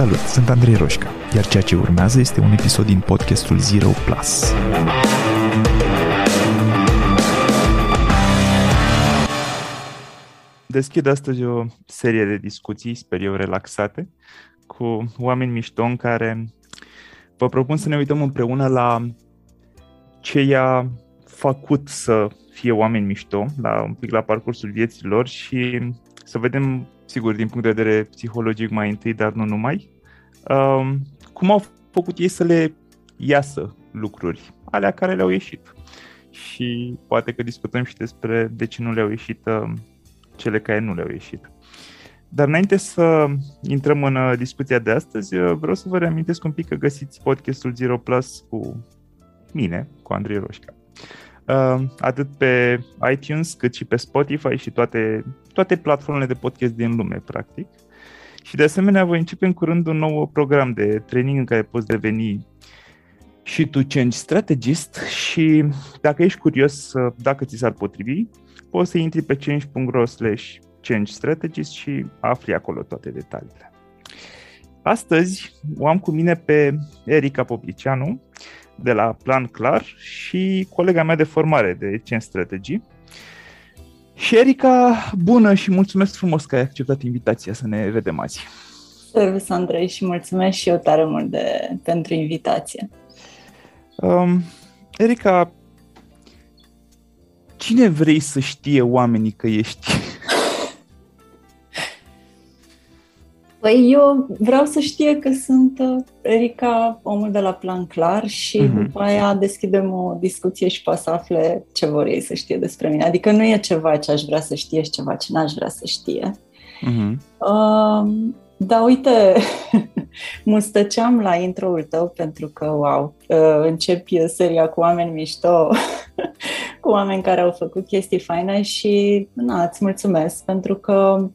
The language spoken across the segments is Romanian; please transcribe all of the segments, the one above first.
Salut, sunt Andrei Roșca, iar ceea ce urmează este un episod din podcastul Zero Plus. Deschid astăzi o serie de discuții, sper eu, relaxate, cu oameni mișto în care vă propun să ne uităm împreună la ce i-a făcut să fie oameni mișto, la un pic la parcursul vieții lor și să vedem, sigur, din punct de vedere psihologic mai întâi, dar nu numai, um, cum au făcut ei să le iasă lucruri, alea care le-au ieșit. Și poate că discutăm și despre de ce nu le-au ieșit um, cele care nu le-au ieșit. Dar înainte să intrăm în uh, discuția de astăzi, uh, vreau să vă reamintesc un pic că găsiți podcastul Zero Plus cu mine, cu Andrei Roșca. Uh, atât pe iTunes cât și pe Spotify și toate, toate platformele de podcast din lume, practic. Și de asemenea voi începe în curând un nou program de training în care poți deveni și tu change strategist și dacă ești curios dacă ți s-ar potrivi, poți să intri pe change.ro slash change strategist și afli acolo toate detaliile. Astăzi o am cu mine pe Erica Poplicianu, de la Plan Clar și colega mea de formare de Change Strategy. Și Erica, bună și mulțumesc frumos că ai acceptat invitația să ne vedem azi. Servus, Andrei, și mulțumesc și eu tare mult de, pentru invitație. Um, Erica, cine vrei să știe oamenii că ești? Păi eu vreau să știe că sunt uh, Erica, omul de la Plan Clar și uh-huh. după aia deschidem o discuție și poate să afle ce vor ei să știe despre mine. Adică nu e ceva ce aș vrea să știe și ceva ce n-aș vrea să știe. Uh-huh. Uh, da, uite, mustăceam la intro-ul tău pentru că, wow, uh, începi seria cu oameni mișto, cu oameni care au făcut chestii faine și, na, îți mulțumesc pentru că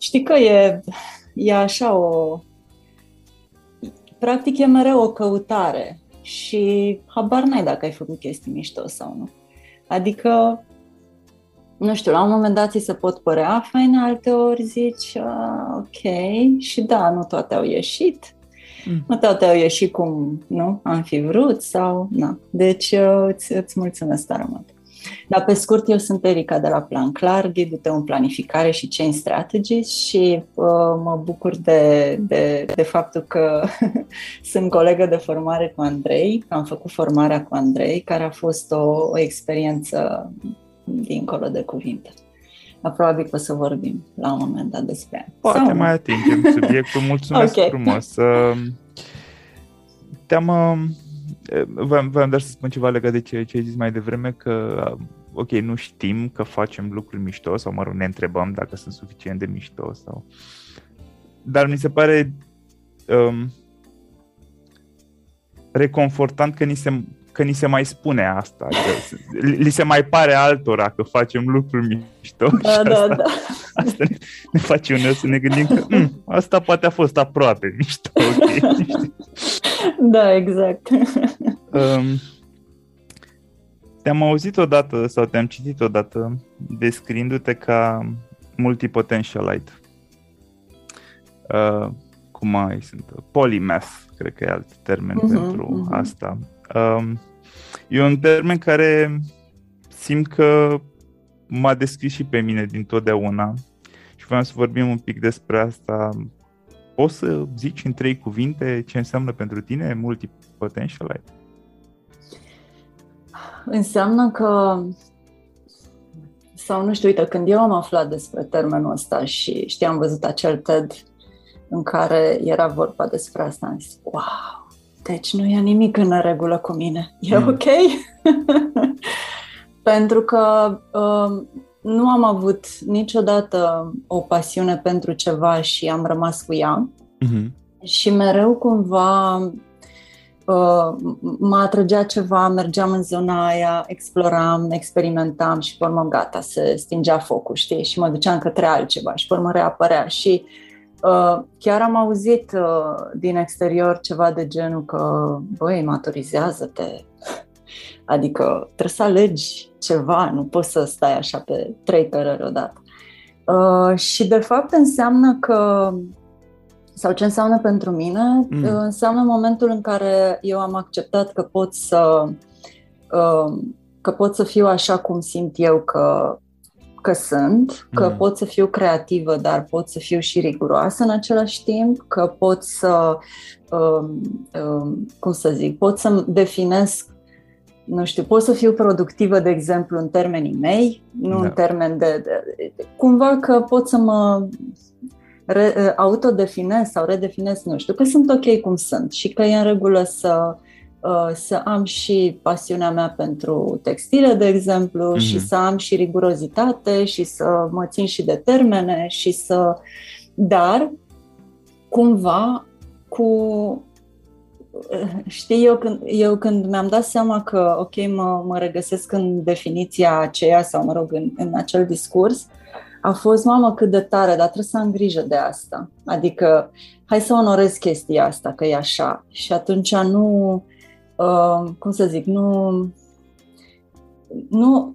Știi că e, e așa o... Practic e mereu o căutare și habar n-ai dacă ai făcut chestii mișto sau nu. Adică, nu știu, la un moment dat ți se pot părea faine, alte ori zici, ah, ok, și da, nu toate au ieșit, mm. nu toate au ieșit cum nu am fi vrut sau, na. Deci uh, îți, îți mulțumesc tare mult. Dar pe scurt, eu sunt Erica de la Plan Clar, ghidul tău în planificare și change strategies și uh, mă bucur de, de, de faptul că sunt colegă de formare cu Andrei, am făcut formarea cu Andrei, care a fost o, o experiență dincolo de cuvinte. Dar probabil că o să vorbim la un moment dat despre Poate Sau... mai atingem subiectul. Mulțumesc okay. frumos. Te-am Vreau, vreau doar să spun ceva legat de ce, ce ai zis mai devreme, că ok, nu știm că facem lucruri mișto sau mă rog, ne întrebăm dacă sunt suficient de mișto sau... Dar mi se pare um, reconfortant că ni se, că ni se mai spune asta. Că li se mai pare altora că facem lucruri mișto da, și da, asta, da. asta ne, ne face uneori să ne gândim că mm, asta poate a fost aproape mișto. Okay, da, exact. Um, te-am auzit odată sau te-am citit odată descriindu-te ca multipotentialite. Uh, cum mai sunt? Polymath, cred că e alt termen uh-huh, pentru uh-huh. asta. Um, e un termen care simt că m-a descris și pe mine din totdeauna și vreau să vorbim un pic despre asta Poți să zici în trei cuvinte ce înseamnă pentru tine multipotentialite? Înseamnă că sau nu știu, uite, când eu am aflat despre termenul ăsta și știam văzut acel TED în care era vorba despre asta, am zis, wow, deci nu e nimic în regulă cu mine, e mm. ok? Pentru că uh, nu am avut niciodată o pasiune pentru ceva și am rămas cu ea. Uh-huh. Și mereu cumva uh, mă atrăgea ceva, mergeam în zona aia, exploram, experimentam și pe urmă gata, se stingea focul, știi? Și mă duceam către altceva și pe urmă reapărea și uh, chiar am auzit uh, din exterior ceva de genul că, băi, maturizează-te, Adică trebuie să alegi ceva, nu poți să stai așa pe trei păreri odată. Uh, și de fapt înseamnă că sau ce înseamnă pentru mine? Mm. Înseamnă momentul în care eu am acceptat că pot să că pot să fiu așa cum simt eu că că sunt, că mm. pot să fiu creativă, dar pot să fiu și riguroasă în același timp, că pot să, um, um, cum să zic, pot să definesc, nu știu, pot să fiu productivă, de exemplu, în termenii mei, nu da. în termen de, de. Cumva că pot să mă re, autodefinez sau redefinez, nu știu, că sunt ok cum sunt și că e în regulă să Uh, să am și pasiunea mea pentru textile, de exemplu, mm-hmm. și să am și rigurozitate și să mă țin și de termene și să... Dar, cumva, cu... Uh, știi, eu când, eu când mi-am dat seama că, ok, mă, mă regăsesc în definiția aceea sau, mă rog, în, în acel discurs, a fost, mamă, cât de tare, dar trebuie să am grijă de asta. Adică, hai să onorez chestia asta, că e așa. Și atunci nu uh, cum să zic, nu, nu,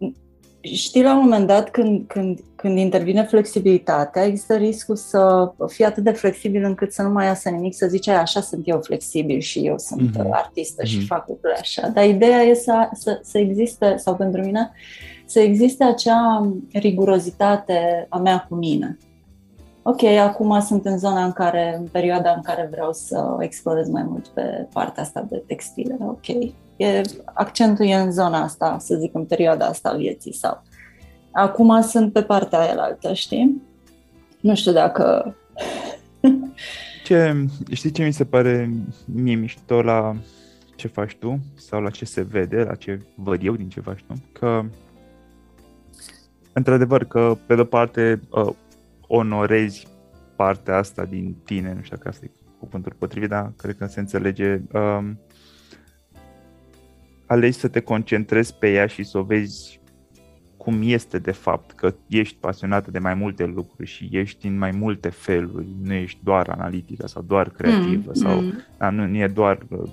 știi, la un moment dat, când, când, când intervine flexibilitatea, există riscul să fii atât de flexibil încât să nu mai iasă nimic, să zici, așa sunt eu flexibil și eu sunt mm-hmm. artistă mm-hmm. și mhm. fac lucrurile așa. Dar ideea e să, să, să existe, sau pentru mine, să existe acea rigurozitate a mea cu mine ok, acum sunt în zona în care, în perioada în care vreau să explorez mai mult pe partea asta de textile, ok. E, accentul e în zona asta, să zic, în perioada asta a vieții sau acum sunt pe partea aia altă, știi? Nu știu dacă... ce, știi ce mi se pare mie mișto la ce faci tu sau la ce se vede, la ce văd eu din ce faci tu? Că într-adevăr că pe de-o parte uh, onorezi partea asta din tine, nu știu dacă asta e cuvântul potrivit, dar cred că se înțelege. Um, alegi să te concentrezi pe ea și să o vezi cum este de fapt, că ești pasionată de mai multe lucruri și ești în mai multe feluri, nu ești doar analitică sau doar creativă mm, sau mm. Da, nu, nu e doar uh,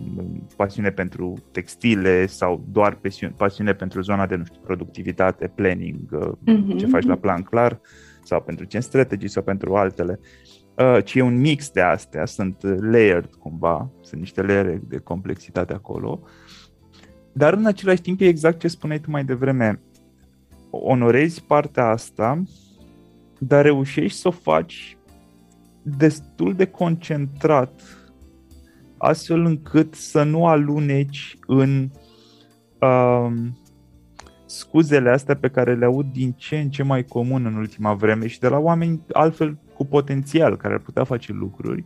pasiune pentru textile sau doar pasiune, pasiune pentru zona de, nu știu, productivitate, planning, uh, mm-hmm. ce faci la plan clar, sau pentru gen strategy sau pentru altele, uh, ci e un mix de astea, sunt layered cumva, sunt niște layere de complexitate acolo, dar în același timp e exact ce spuneai tu mai devreme, onorezi partea asta, dar reușești să o faci destul de concentrat, astfel încât să nu aluneci în uh, scuzele astea pe care le aud din ce în ce mai comun în ultima vreme și de la oameni altfel cu potențial, care ar putea face lucruri,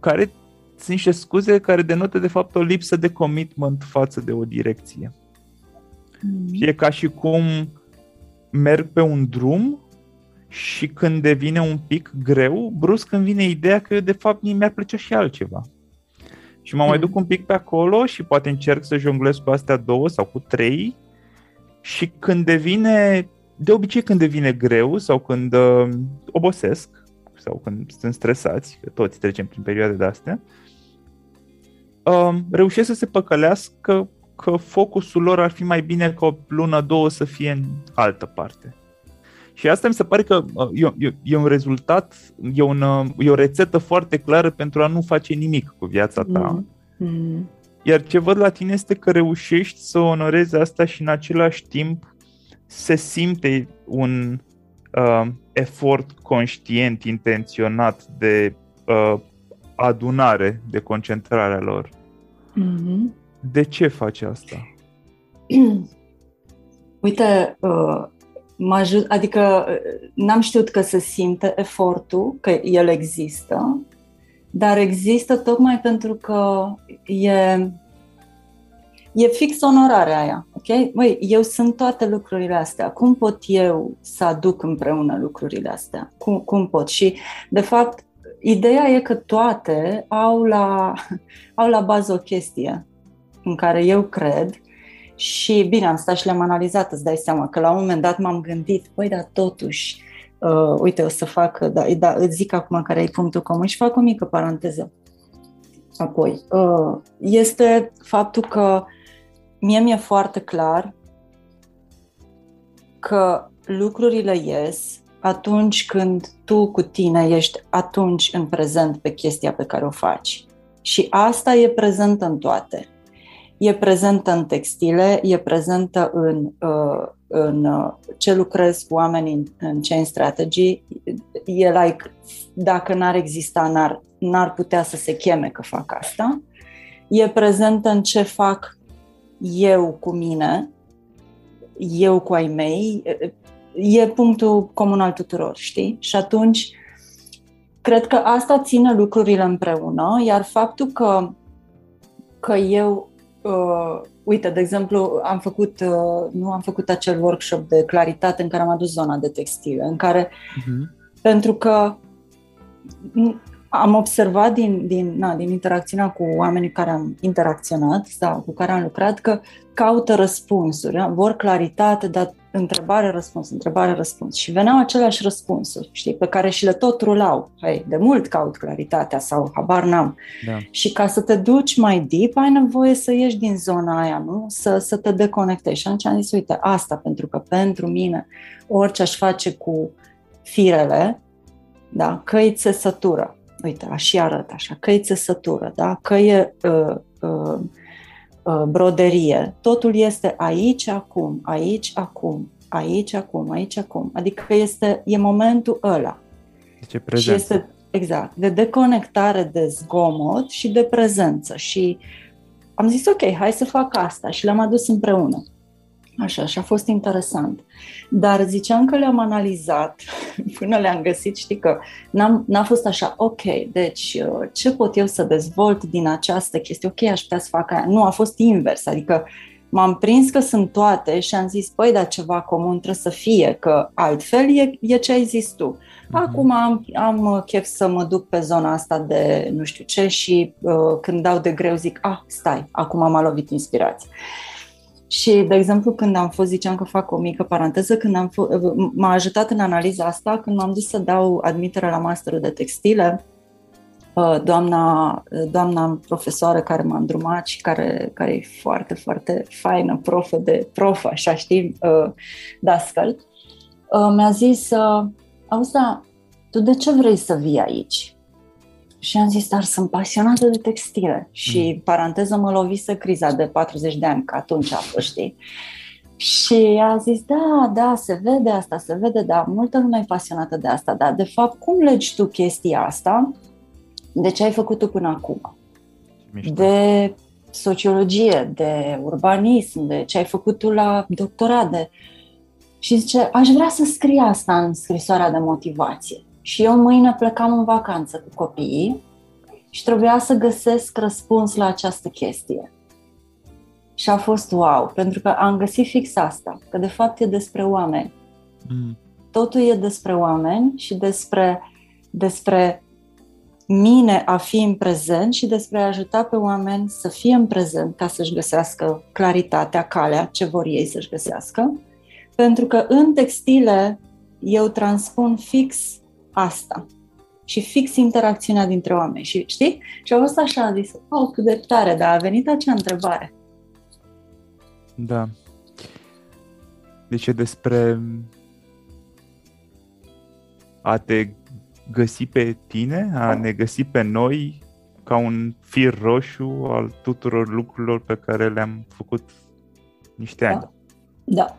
care sunt niște scuze care denotă de fapt o lipsă de commitment față de o direcție. Mm. E ca și cum merg pe un drum și când devine un pic greu, brusc îmi vine ideea că de fapt mie mi-ar plăcea și altceva. Și mă mm. mai duc un pic pe acolo și poate încerc să jonglez cu astea două sau cu trei și când devine, de obicei când devine greu sau când uh, obosesc sau când sunt stresați, că toți trecem prin perioade de astea, uh, reușesc să se păcălească că focusul lor ar fi mai bine ca o lună, două să fie în altă parte. Și asta mi se pare că uh, e, e, e un rezultat, e, un, uh, e o rețetă foarte clară pentru a nu face nimic cu viața ta. Mm. Mm. Iar ce văd la tine este că reușești să onorezi asta și în același timp se simte un uh, efort conștient, intenționat de uh, adunare, de concentrare a lor. Mm-hmm. De ce faci asta? Uite, uh, mă ajut, adică uh, n-am știut că se simte efortul, că el există, dar există tocmai pentru că e, e fix onorarea aia, ok? Măi, eu sunt toate lucrurile astea, cum pot eu să aduc împreună lucrurile astea? Cum, cum pot? Și, de fapt, ideea e că toate au la, au la bază o chestie în care eu cred și, bine, am stat și le-am analizat, îți dai seama că la un moment dat m-am gândit, păi, dar totuși, uh, uite, o să fac, da, da, îți zic acum care e punctul comun și fac o mică paranteză. Apoi, uh, este faptul că mie mi-e foarte clar că lucrurile ies atunci când tu cu tine ești atunci în prezent pe chestia pe care o faci. Și asta e prezentă în toate. E prezentă în textile, e prezentă în, uh, în uh, ce lucrez cu oamenii în chain strategy. E like, dacă n-ar exista, n-ar, n-ar putea să se cheme că fac asta. E prezentă în ce fac eu cu mine, eu cu ai mei, e punctul comun al tuturor, știi? Și atunci, cred că asta ține lucrurile împreună, iar faptul că, că eu, uh, uite, de exemplu, am făcut, uh, nu am făcut acel workshop de claritate în care am adus zona de textile, în care, uh-huh. pentru că am observat din, din, na, din interacțiunea cu oamenii care am interacționat sau cu care am lucrat că caută răspunsuri, da? vor claritate, dar întrebare, răspuns, întrebare, răspuns. Și veneau aceleași răspunsuri, știi, pe care și le tot rulau. Hai, de mult caut claritatea sau habar n-am. Da. Și ca să te duci mai deep, ai nevoie să ieși din zona aia, nu? Să, să te deconectezi. Și atunci am zis, uite, asta pentru că pentru mine orice aș face cu firele, da, că îi țesătură. Uite, așa arăt așa, că îi țesătură, da, că e uh, uh, Uh, broderie. Totul este aici, acum, aici, acum, aici, acum, aici, acum. Adică este, e momentul ăla. Deci e prezență. Și este, exact, de deconectare de zgomot și de prezență. Și am zis, ok, hai să fac asta și le-am adus împreună. Așa, și a fost interesant. Dar ziceam că le-am analizat până le-am găsit, știi că n-am, n-a fost așa, ok, deci uh, ce pot eu să dezvolt din această chestie? Ok, aș putea să fac aia. Nu, a fost invers, adică m-am prins că sunt toate și am zis, păi, dar ceva comun trebuie să fie, că altfel e, e ce ai zis tu. Mhm. Acum am, am chef să mă duc pe zona asta de nu știu ce și uh, când dau de greu zic, ah, stai, acum m-a lovit inspirație. Și, de exemplu, când am fost, ziceam că fac o mică paranteză, când am f- m-a ajutat în analiza asta, când m-am dus să dau admitere la masterul de textile, uh, doamna, doamna profesoară care m-a îndrumat și care, care e foarte, foarte faină, profă de profă, așa știi, uh, dascăl, uh, mi-a zis, auzi, da, tu de ce vrei să vii aici? Și am zis, dar sunt pasionată de textile. Și, mm. paranteză, mă lovise criza de 40 de ani, că atunci a fost, știi? Și a zis, da, da, se vede asta, se vede, da, multă lume e pasionată de asta, dar de fapt, cum legi tu chestia asta de ce ai făcut tu până acum? Mișto. De sociologie, de urbanism, de ce ai făcut tu la doctorat, de... Și zice, aș vrea să scrie asta în scrisoarea de motivație. Și eu mâine plecam în vacanță cu copiii și trebuia să găsesc răspuns la această chestie. Și a fost wow, pentru că am găsit fix asta, că de fapt e despre oameni. Mm. Totul e despre oameni și despre, despre mine a fi în prezent și despre a ajuta pe oameni să fie în prezent ca să-și găsească claritatea, calea, ce vor ei să-și găsească. Pentru că în textile eu transpun fix asta. Și fix interacțiunea dintre oameni. Și știi? Și a fost așa, a zis, oh, cât de tare, dar a venit acea întrebare. Da. Deci e despre a te găsi pe tine, a ne găsi pe noi ca un fir roșu al tuturor lucrurilor pe care le-am făcut niște da. ani. Da.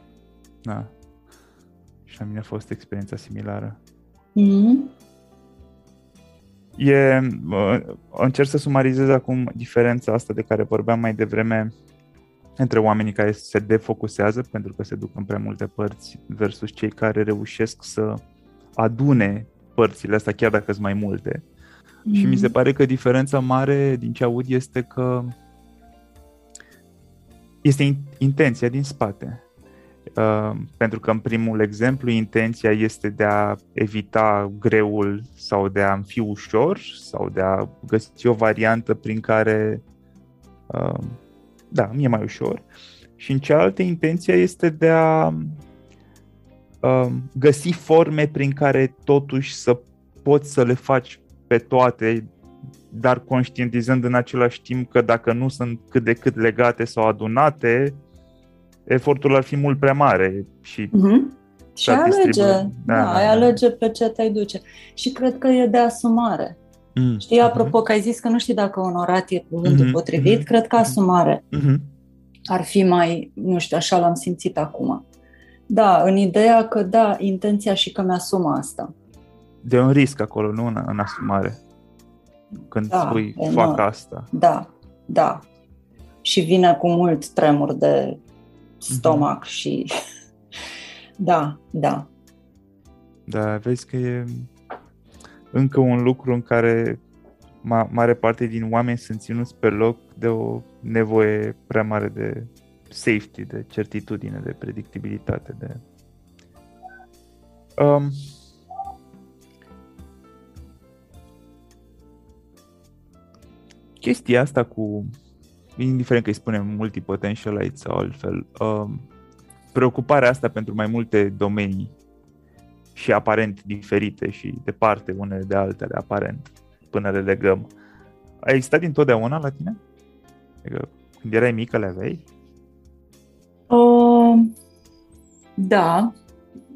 Da. Și la mine a fost experiența similară. Mm-hmm. E, încerc să sumarizez acum diferența asta de care vorbeam mai devreme între oamenii care se defocusează pentru că se duc în prea multe părți versus cei care reușesc să adune părțile astea chiar dacă sunt mai multe. Mm-hmm. Și mi se pare că diferența mare din ce aud este că este intenția din spate. Uh, pentru că în primul exemplu intenția este de a evita greul sau de a fi ușor sau de a găsi o variantă prin care uh, da, mi-e mai ușor. Și în cealaltă intenția este de a uh, găsi forme prin care totuși să poți să le faci pe toate dar conștientizând în același timp că dacă nu sunt cât de cât legate sau adunate, efortul ar fi mult prea mare și uh-huh. Și alege, da, da, ai alege pe ce te duce. Și cred că e de asumare. Mm. Știi, apropo, mm-hmm. că ai zis că nu știi dacă onorat e cuvântul mm-hmm. potrivit, mm-hmm. cred că asumare mm-hmm. ar fi mai, nu știu, așa l-am simțit acum. Da, în ideea că da, intenția și că mi-asum asta. De un risc acolo, nu în, în asumare. Când da, spui, enorm. fac asta. Da, da. Și vine cu mult tremur de stomac mm-hmm. și... da, da. Da, vezi că e încă un lucru în care ma- mare parte din oameni sunt ținuți pe loc de o nevoie prea mare de safety, de certitudine, de predictibilitate, de... Um, chestia asta cu, indiferent că îi spunem multipotentialite sau altfel, um, preocuparea asta pentru mai multe domenii și aparent diferite și departe unele de altele, aparent, până le legăm. A existat dintotdeauna la tine? Adică, când erai mică le aveai? Uh, da.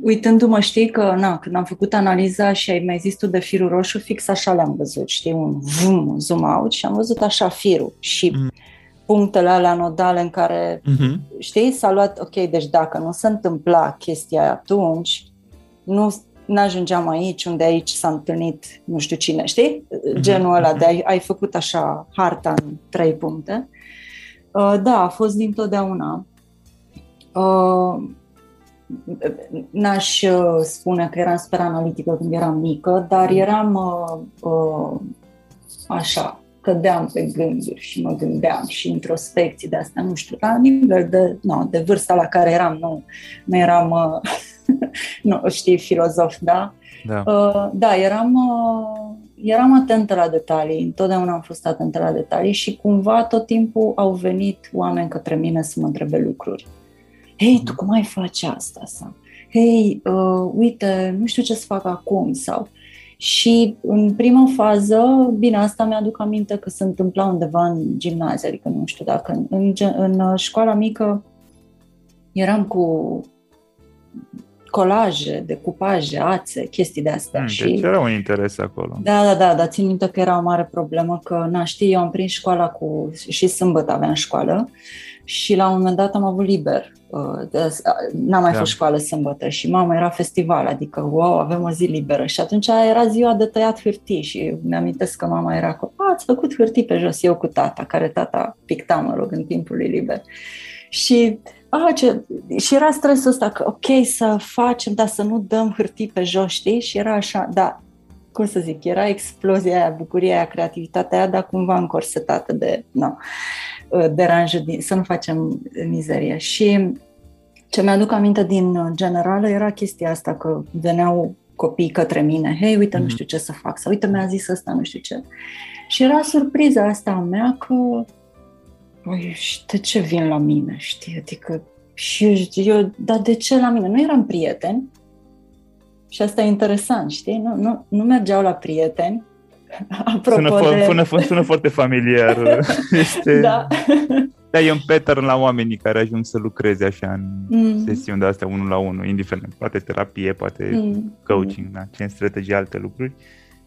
Uitându-mă, știi că, na, când am făcut analiza și ai mai zis tu de firul roșu, fix așa le-am văzut, știi, un vum, zoom out și am văzut așa firul și mm. Punctele alea nodale în care, mm-hmm. știi, s-a luat, ok, deci dacă nu se întâmpla chestia aia atunci, nu ajungeam aici, unde aici s-a întâlnit nu știu cine, știi? Mhm. Genul ăla de ai, ai făcut așa harta în trei puncte. Uh, da, a fost dintotdeauna. Uh, n-aș uh, spune că eram super analitică când eram mică, dar mhm. eram așa, cădeam pe gânduri și mă gândeam și introspecții de asta, nu știu, la nivel de, no, de vârsta la care eram, nu, nu eram, uh, nu știi, filozof, da? Da, uh, da eram, uh, eram atentă la detalii, întotdeauna am fost atentă la detalii și cumva tot timpul au venit oameni către mine să mă întrebe lucruri. Hei, tu cum ai face asta? Sau, hei, uh, uite, nu știu ce să fac acum sau și în prima fază, bine, asta mi-aduc aminte că se întâmpla undeva în gimnazie, adică nu știu dacă în, în, în școala mică eram cu colaje, decupaje, ațe, chestii de astea. Hmm, și... Deci era un interes acolo. Da, da, da, dar țin minte că era o mare problemă, că, na, știi, eu am prins școala cu... și sâmbătă aveam școală și la un moment dat am avut liber. Uh, n-am mai da. fost școală sâmbătă și mama era festival, adică wow, avem o zi liberă și atunci era ziua de tăiat hârtii și mi-amintesc că mama era cu, ați făcut hârtii pe jos, eu cu tata, care tata picta, mă rog, în timpul lui liber. Și a, ce, și era stresul ăsta că ok să facem, dar să nu dăm hârtii pe jos, știi? Și era așa, da, cum să zic, era explozia aia, bucuria aia, creativitatea aia, dar cumva încorsetată de, no, uh, deranjă, să nu facem mizerie. Și ce mi-aduc aminte din generală era chestia asta că veneau copii către mine, hei, uite, mm-hmm. nu mhm. știu ce să fac, sau uite, mi-a zis asta, nu știu ce. Și era surpriza asta a mea că, păi, de ce vin la mine, știi, adică, și eu, eu, dar de ce la mine? Nu eram prieteni, și asta e interesant, știi? Nu, nu, nu mergeau la prieteni. Apropo sună, de... sună, sună foarte familiar. este... Da. Da, e un pattern la oamenii care ajung să lucreze așa în mm. sesiuni de astea unul la unul, indiferent. Poate terapie, poate mm. coaching, mm. da, ce strategii, alte lucruri.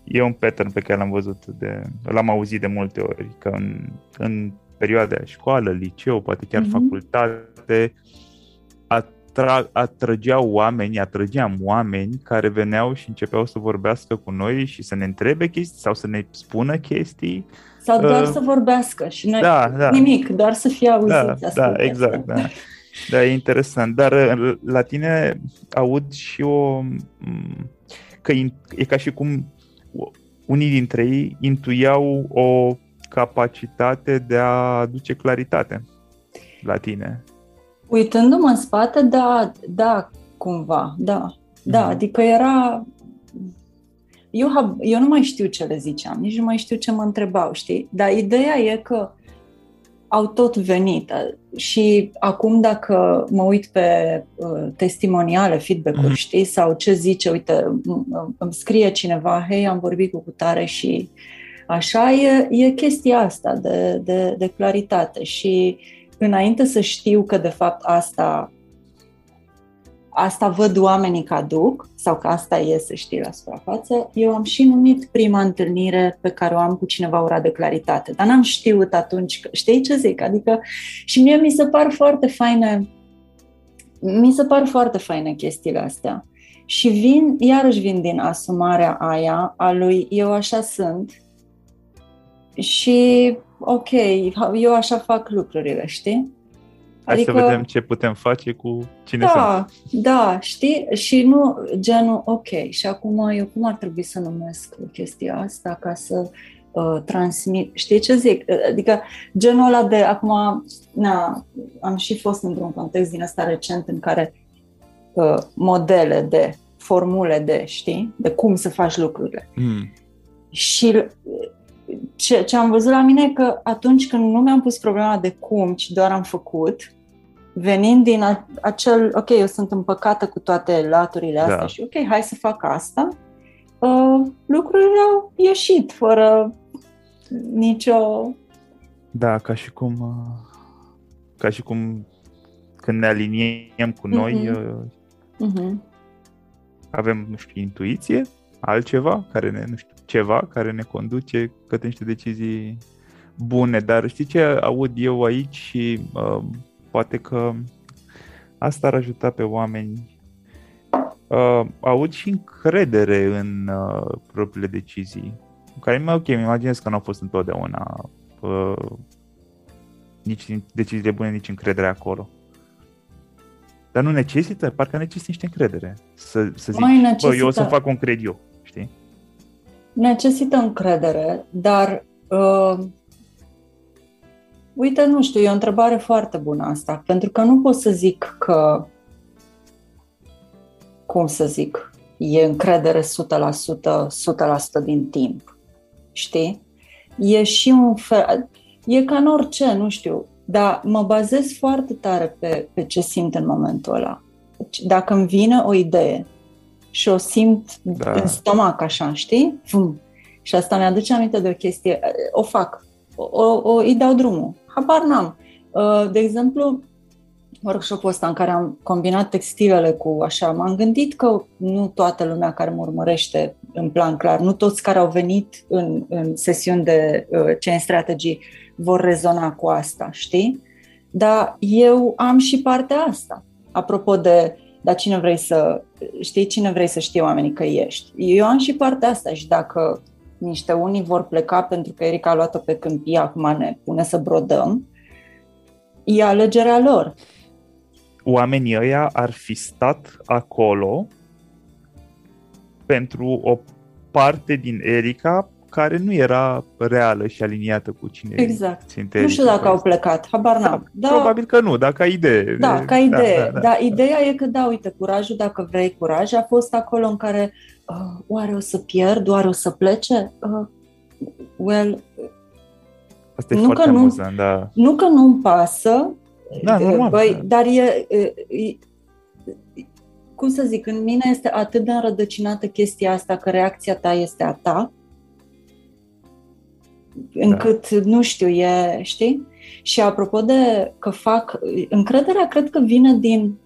E un pattern pe care l-am văzut, de, l-am auzit de multe ori, că în, în perioada școală, liceu, poate chiar mm-hmm. facultate, atra- atrăgeau oameni, atrăgeam oameni care veneau și începeau să vorbească cu noi și să ne întrebe chestii sau să ne spună chestii. Sau doar uh, să vorbească și noi da, da. nimic, doar să fie auziți. Da, da exact, da. Da, e interesant. Dar uh, la tine aud și o... că e ca și cum unii dintre ei intuiau o capacitate de a aduce claritate la tine. Uitându-mă în spate, da, da, cumva, da. Da, mm. adică era... Eu, eu nu mai știu ce le ziceam, nici nu mai știu ce mă întrebau, știi? Dar ideea e că au tot venit și acum dacă mă uit pe uh, testimoniale, feedback-uri, mm. știi, sau ce zice, uite, îmi scrie cineva, hei, am vorbit cu cutare și așa, e, e chestia asta de, de, de claritate și înainte să știu că de fapt asta asta văd oamenii că aduc sau că asta e să știi la suprafață, eu am și numit prima întâlnire pe care o am cu cineva ura de claritate, dar n-am știut atunci, că, știi ce zic? Adică și mie mi se par foarte faine mi se par foarte faine chestiile astea. Și vin, iarăși vin din asumarea aia a lui eu așa sunt și ok, eu așa fac lucrurile, știi? Hai adică, să vedem ce putem face cu cine da, sunt. Da, știi? Și nu genul, ok, și acum eu cum ar trebui să numesc chestia asta ca să uh, transmit, știi ce zic? Adică genul ăla de, acum, na, am și fost într-un context din ăsta recent în care uh, modele de, formule de, știi? De cum să faci lucrurile. Mm. Și ce, ce am văzut la mine e că atunci când nu mi-am pus problema de cum, ci doar am făcut, venind din acel, ok, eu sunt împăcată cu toate laturile astea da. și ok, hai să fac asta, uh, lucrurile au ieșit fără nicio... Da, ca și cum, uh, ca și cum când ne aliniem cu noi, uh-huh. Uh, uh-huh. avem, nu știu, intuiție, altceva care ne, nu știu, ceva care ne conduce către niște decizii bune, dar știi ce aud eu aici și uh, poate că asta ar ajuta pe oameni. Uh, aud și încredere în uh, propriile decizii, care mi ok, îmi imaginez că nu au fost întotdeauna uh, nici deciziile bune, nici încredere acolo. Dar nu necesită, parcă necesită niște încredere. Să, să zici, necesită... bă, eu o să fac un cred eu, știi? Necesită încredere, dar uh, Uite, nu știu, e o întrebare foarte bună asta, pentru că nu pot să zic că, cum să zic, e încredere 100%, 100% din timp, știi? E și un fel, e ca în orice, nu știu, dar mă bazez foarte tare pe, pe ce simt în momentul ăla. Deci, dacă îmi vine o idee și o simt da. în stomac așa, știi? Fum. Și asta mi-aduce aminte de o chestie, o fac, o, o, o îi dau drumul Habar n-am. Uh, de exemplu, workshop-ul ăsta în care am combinat textilele cu așa, m-am gândit că nu toată lumea care mă urmărește în plan clar, nu toți care au venit în, în sesiuni de uh, chain strategy vor rezona cu asta, știi? Dar eu am și partea asta. Apropo de, dar cine vrei să, știi, cine vrei să știe oamenii că ești. Eu am și partea asta și dacă niște unii vor pleca pentru că Erica a luat-o pe câmpie, acum ne pune să brodăm, e alegerea lor. Oamenii ăia ar fi stat acolo pentru o parte din Erica care nu era reală și aliniată cu cine Exact. Nu știu dacă au plecat, habar n-am. Da, da, probabil că nu, dacă idee. Da, ca idee. Da, da, da. Dar ideea e că, da, uite, curajul, dacă vrei curaj, a fost acolo în care uh, oare o să pierd, oare o să plece? Uh, well, Asta e nu foarte că amuzant, nu, da. Nu că nu-mi pasă, da, normal, băi, da. dar e, e, e, cum să zic, în mine este atât de înrădăcinată chestia asta că reacția ta este a ta, încât, da. nu știu, e, știi? Și apropo de că fac, încrederea cred că vine din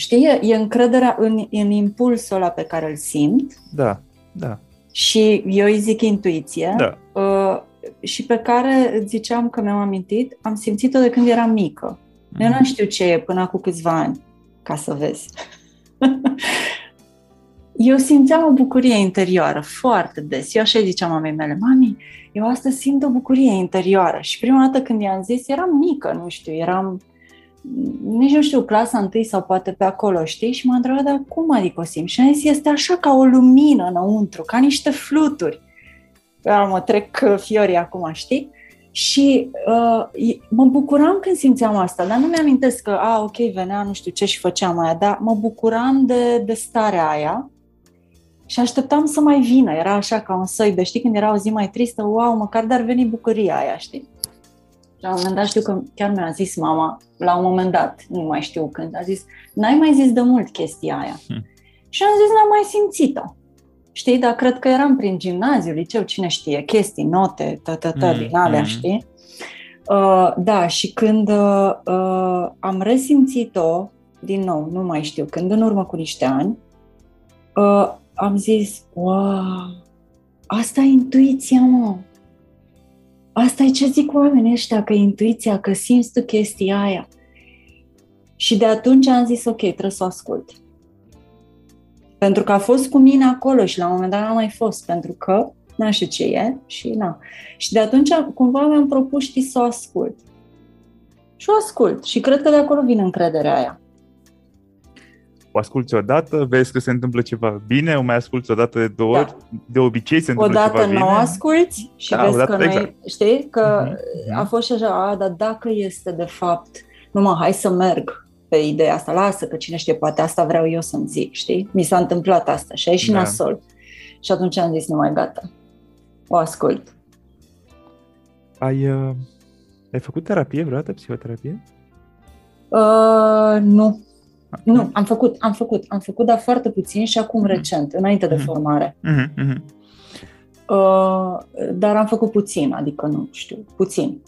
Știi, e, e încrederea în, în impulsul ăla pe care îl simt. Da, da. Și eu îi zic intuiție. Da. Uh, și pe care ziceam că mi-am amintit, am simțit-o de când eram mică. Mm. Eu nu știu ce e până cu câțiva ani, ca să vezi. eu simțeam o bucurie interioară foarte des. Eu așa ziceam mamei mele, mami, eu astăzi simt o bucurie interioară. Și prima dată când i-am zis, eram mică, nu știu, eram nici nu știu, clasa întâi sau poate pe acolo, știi? Și m-a întrebat, dar cum adică o simt? Și am zis, este așa ca o lumină înăuntru, ca niște fluturi. Eu mă trec uh, fiorii acum, știi? Și uh, mă bucuram când simțeam asta, dar nu mi-amintesc că, a, ok, venea, nu știu ce și făceam aia, dar mă bucuram de, de starea aia și așteptam să mai vină. Era așa ca un soi de, știi, când era o zi mai tristă, wow, măcar dar veni bucuria aia, știi? La un moment dat știu că chiar mi-a zis mama, la un moment dat, nu mai știu când, a zis, n-ai mai zis de mult chestia aia. Hmm. Și am zis, n-am mai simțit-o. Știi, dar cred că eram prin gimnaziu, liceu, cine știe, chestii, note, tă-tă-tă, mm, din alea, mm. știi? Uh, da, și când uh, uh, am resimțit-o, din nou, nu mai știu, când în urmă cu niște ani, uh, am zis, wow, asta e intuiția, mă. Asta e ce zic oamenii ăștia, că e intuiția, că simți tu chestia aia. Și de atunci am zis, ok, trebuie să o ascult. Pentru că a fost cu mine acolo și la un moment dat n-a mai fost, pentru că n știu ce e și na. Și de atunci cumva mi-am propus, știi, să o ascult. Și o ascult. Și cred că de acolo vine încrederea aia. O asculti odată, vezi că se întâmplă ceva bine, o mai asculti odată de două da. ori, de obicei se întâmplă odată ceva bine. Odată nu o asculti și da, vezi odată, că noi, exact. știi, că uh-huh. a fost și așa, a, dar dacă este de fapt, numai hai să merg, pe ideea asta, lasă că cine știe, poate asta vreau eu să-mi zic, știi? Mi s-a întâmplat asta și ai și da. nasol. Și atunci am zis, nu mai gata, o ascult. Ai, uh, ai făcut terapie vreodată, psihoterapie? Uh, nu. Okay. Nu, am făcut, am făcut, am făcut, dar foarte puțin și acum mm-hmm. recent, înainte de mm-hmm. formare. Mm-hmm. Uh, dar am făcut puțin, adică nu știu, puțin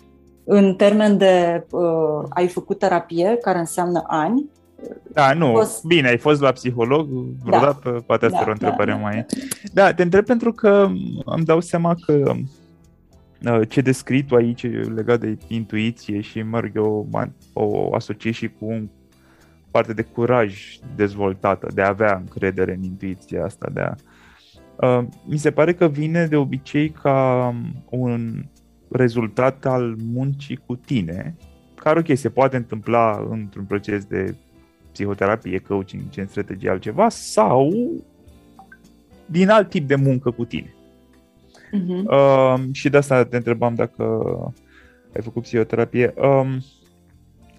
în termen de uh, ai făcut terapie, care înseamnă ani. Da, nu, fost... bine, ai fost la psiholog vreodată, da. poate asta da, era o întrebare da, mai... Da. da, te întreb pentru că îmi dau seama că uh, ce descrii tu aici legat de intuiție și, mă eu, o asociez și cu un parte de curaj dezvoltată, de a avea încredere în intuiția asta, de a... Uh, mi se pare că vine de obicei ca un rezultat al muncii cu tine, care, ok, se poate întâmpla într-un proces de psihoterapie, coaching, gen strategie, altceva, sau din alt tip de muncă cu tine. Uh-huh. Uh, și de asta te întrebam dacă ai făcut psihoterapie. Uh,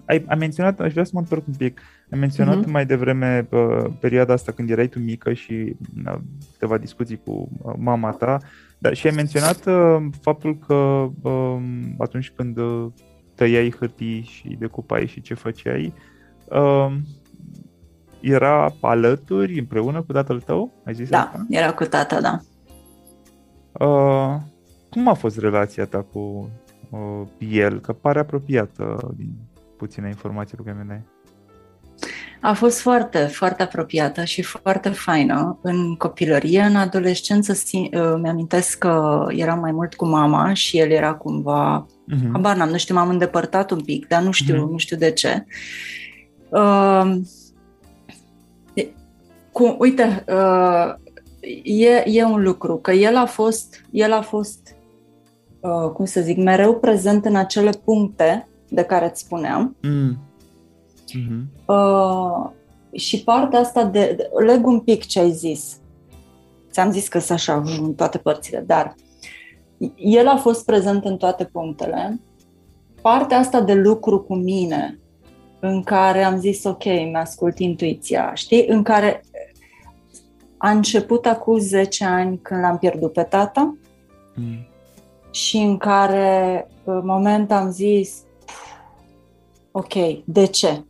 ai, ai menționat, aș vrea să mă întorc un pic, ai menționat uh-huh. mai devreme uh, perioada asta când erai tu mică și uh, câteva discuții cu uh, mama ta da, și ai menționat uh, faptul că uh, atunci când uh, tăiai hârtii și decupai și ce făceai, uh, era alături, împreună cu tatăl tău? Ai zis da, asta? era cu tata, da. Uh, cum a fost relația ta cu uh, el? Că pare apropiată din puține informații pe care mi a fost foarte, foarte apropiată și foarte faină. În copilărie, în adolescență, uh, mi-amintesc că eram mai mult cu mama și el era cumva... Uh-huh. Habar n-am, nu știu, m-am îndepărtat un pic, dar nu știu, uh-huh. nu știu de ce. Uh, cu, uite, uh, e, e un lucru, că el a fost, el a fost uh, cum să zic, mereu prezent în acele puncte de care îți spuneam. Mm Uh-huh. Uh, și partea asta de, de... Leg un pic ce ai zis. Ți-am zis că sunt așa în toate părțile, dar el a fost prezent în toate punctele. Partea asta de lucru cu mine, în care am zis, ok, mi-ascult intuiția, știi? În care a început acum 10 ani când l-am pierdut pe tata mm. și în care în moment am zis, ok, de ce?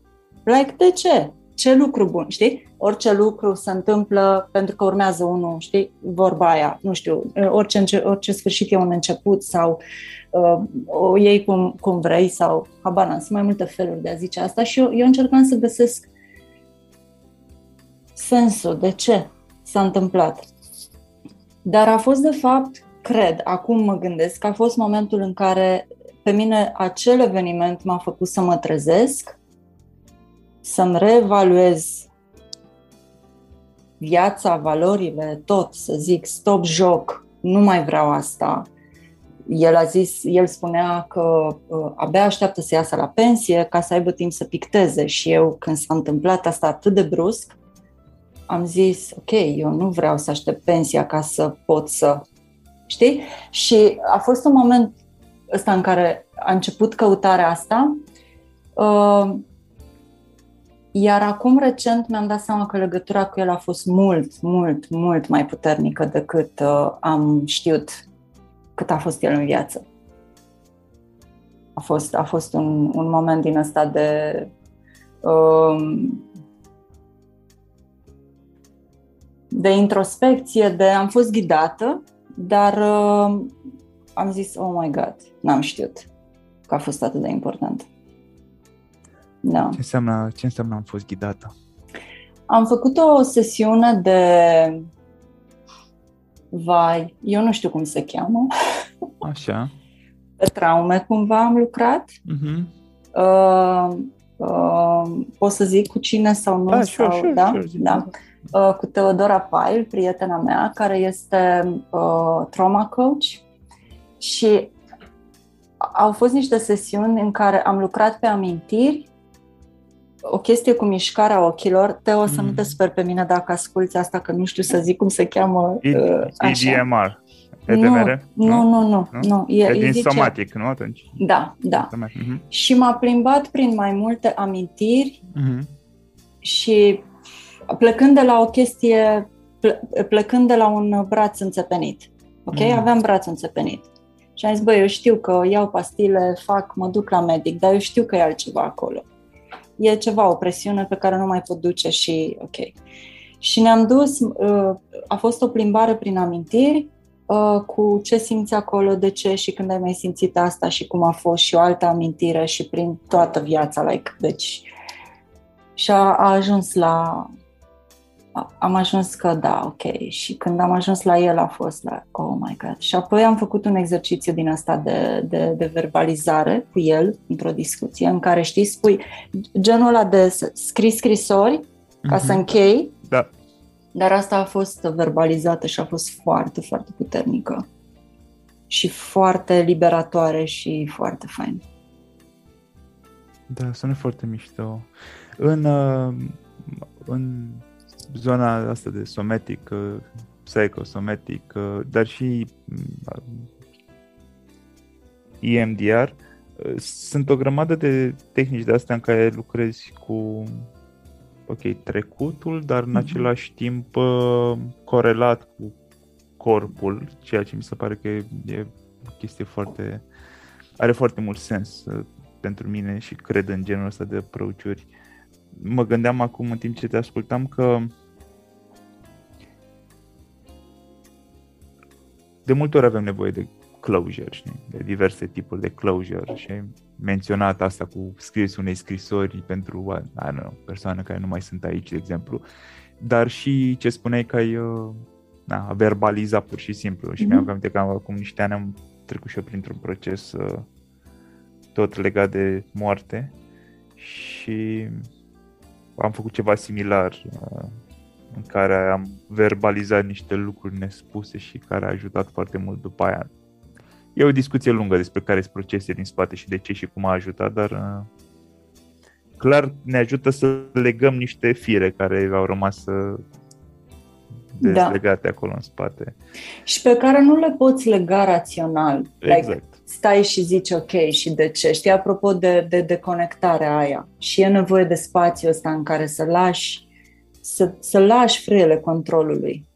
Like, de ce? Ce lucru bun, știi? Orice lucru se întâmplă pentru că urmează unul, știi? Vorba aia, nu știu, orice, orice sfârșit e un început sau uh, o iei cum, cum vrei sau habar sunt mai multe feluri de a zice asta și eu, eu încercam să găsesc sensul, de ce s-a întâmplat. Dar a fost de fapt, cred, acum mă gândesc, că a fost momentul în care pe mine acel eveniment m-a făcut să mă trezesc să-mi reevaluez viața, valorile, tot, să zic, stop joc, nu mai vreau asta. El a zis, el spunea că uh, abia așteaptă să iasă la pensie ca să aibă timp să picteze și eu când s-a întâmplat asta atât de brusc, am zis, ok, eu nu vreau să aștept pensia ca să pot să, știi? Și a fost un moment ăsta în care a început căutarea asta. Uh, iar acum, recent, mi-am dat seama că legătura cu el a fost mult, mult, mult mai puternică decât uh, am știut cât a fost el în viață. A fost, a fost un, un moment din ăsta de um, de introspecție, de am fost ghidată, dar uh, am zis, oh my god, n-am știut că a fost atât de important. Da. Ce înseamnă, ce înseamnă am fost ghidată? Am făcut o sesiune de vai, eu nu știu cum se cheamă. Așa. Pe traume cumva am lucrat. Uh-huh. Uh, uh, pot să zic cu cine sau nu? Da, sau, sure, sure, da? sure, da. Uh, cu Teodora Pail, prietena mea, care este uh, trauma coach și au fost niște sesiuni în care am lucrat pe amintiri, o chestie cu mișcarea ochilor. Te o să mm. nu te sper pe mine dacă asculți asta, că nu știu să zic cum se cheamă. Uh, așa. EDMR. Nu, nu, nu, nu, nu. E, e din zice... somatic, nu atunci? Da, da. Uh-huh. Și m-a plimbat prin mai multe amintiri uh-huh. și plecând de la o chestie, plecând de la un braț înțepenit. Ok? Uh-huh. Aveam braț înțepenit. Și am zis, băi, eu știu că iau pastile, fac, mă duc la medic, dar eu știu că e altceva acolo. E ceva, o presiune pe care nu mai pot duce și ok. Și ne-am dus, uh, a fost o plimbare prin amintiri, uh, cu ce simți acolo, de ce și când ai mai simțit asta și cum a fost și o altă amintire și prin toată viața, like, deci și a, a ajuns la am ajuns că da, ok. Și când am ajuns la el a fost la, oh my god. Și apoi am făcut un exercițiu din asta de, de, de verbalizare cu el, într-o discuție, în care, știi, spui genul ăla de scris scrisori ca mm-hmm. să mhm. închei. Da. Dar asta a fost verbalizată și a fost foarte, foarte puternică. Și foarte liberatoare și foarte fain. Da, sună foarte mișto. În, uh, în zona asta de somatic, uh, psychosomatic, uh, dar și uh, EMDR, sunt o grămadă de tehnici de astea în care lucrezi cu ok, trecutul, dar în mm-hmm. același timp corelat cu corpul, ceea ce mi se pare că e, e o chestie foarte... are foarte mult sens pentru mine și cred în genul ăsta de approach Mă gândeam acum în timp ce te ascultam că de multe ori avem nevoie de closure, știi? de diverse tipuri de closure și ai menționat asta cu scrisul unei scrisori pentru know, persoane care nu mai sunt aici, de exemplu, dar și ce spuneai că ai uh, na, verbaliza pur și simplu. Și mm-hmm. mi-am aminte că acum niște ani am trecut și eu printr-un proces uh, tot legat de moarte. Și am făcut ceva similar uh, în care am verbalizat niște lucruri nespuse și care a ajutat foarte mult după aia. E o discuție lungă despre care sunt procese din spate și de ce și cum a ajutat, dar uh, clar ne ajută să legăm niște fire care au rămas uh, dezlegate da. acolo în spate. Și pe care nu le poți lega rațional. Exact. Like, stai și zici ok și de ce. Știi, apropo de, de deconectarea aia și e nevoie de spațiu ăsta în care să lași să, să lași frâiele controlului.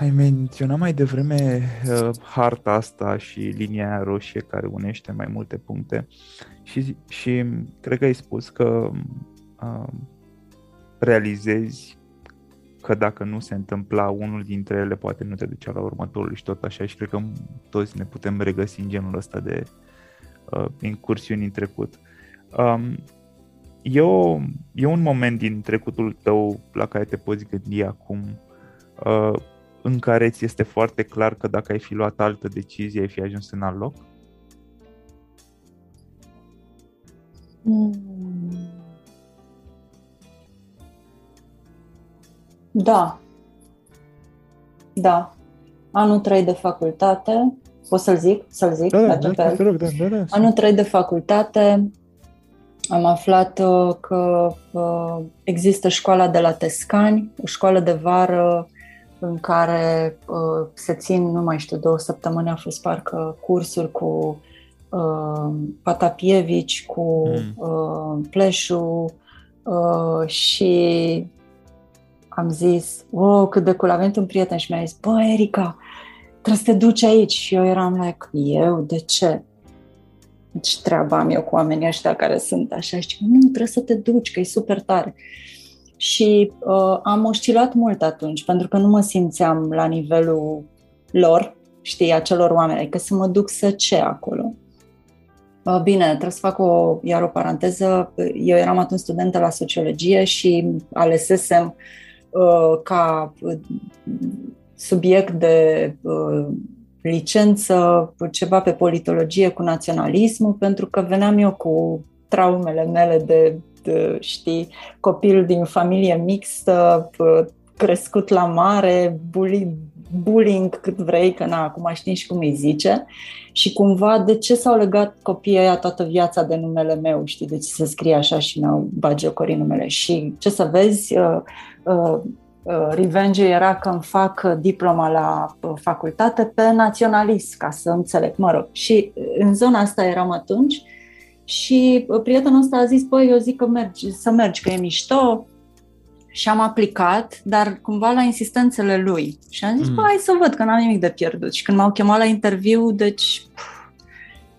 Ai menționat mai devreme uh, harta asta și linia roșie care unește mai multe puncte și, și cred că ai spus că uh, realizezi că dacă nu se întâmpla unul dintre ele, poate nu te ducea la următorul și tot așa și cred că toți ne putem regăsi în genul ăsta de uh, incursiuni în trecut. Um, e, o, e un moment din trecutul tău la care te poți gândi acum uh, în care ți este foarte clar că dacă ai fi luat altă decizie, ai fi ajuns în alt loc? Mm. Da. Da. Anul 3 de facultate, pot să-l zic? Să-l zic? Da, da, da, da, da, da, da. Anul 3 de facultate, am aflat uh, că uh, există școala de la Tescani, o școală de vară în care uh, se țin, nu mai știu, două săptămâni a fost parcă cursuri cu Patapievici, cu mm. Pleșu și am zis, oh, cât de cool, am un prieten și mi-a zis, bă, Erica, trebuie să te duci aici. Și eu eram like, eu? De ce? ce treabă am eu cu oamenii ăștia care sunt așa și nu, trebuie să te duci, că e super tare. Și uh, am oscilat mult atunci, pentru că nu mă simțeam la nivelul lor, știi, acelor oameni, adică să mă duc să ce acolo. Bine, trebuie să fac o, iar o paranteză. Eu eram atunci studentă la sociologie și alesesem uh, ca subiect de uh, licență ceva pe politologie cu naționalismul, pentru că veneam eu cu traumele mele de, de știi, copil din familie mixtă, crescut la mare, bully, bullying cât vrei, că na, acum știi și cum îi zice, și cumva de ce s-au legat copiii ăia toată viața de numele meu, știi, de ce se scrie așa și mi-au bagiocorit numele. Și ce să vezi, uh, uh, uh, revenge era că îmi fac diploma la uh, facultate pe naționalist, ca să înțeleg, mă rog. Și în zona asta eram atunci și uh, prietenul ăsta a zis, păi, eu zic că mergi, să mergi, că e mișto, și am aplicat, dar cumva la insistențele lui. Și am zis, mm. hai să văd că n-am nimic de pierdut. Și când m-au chemat la interviu, deci pf,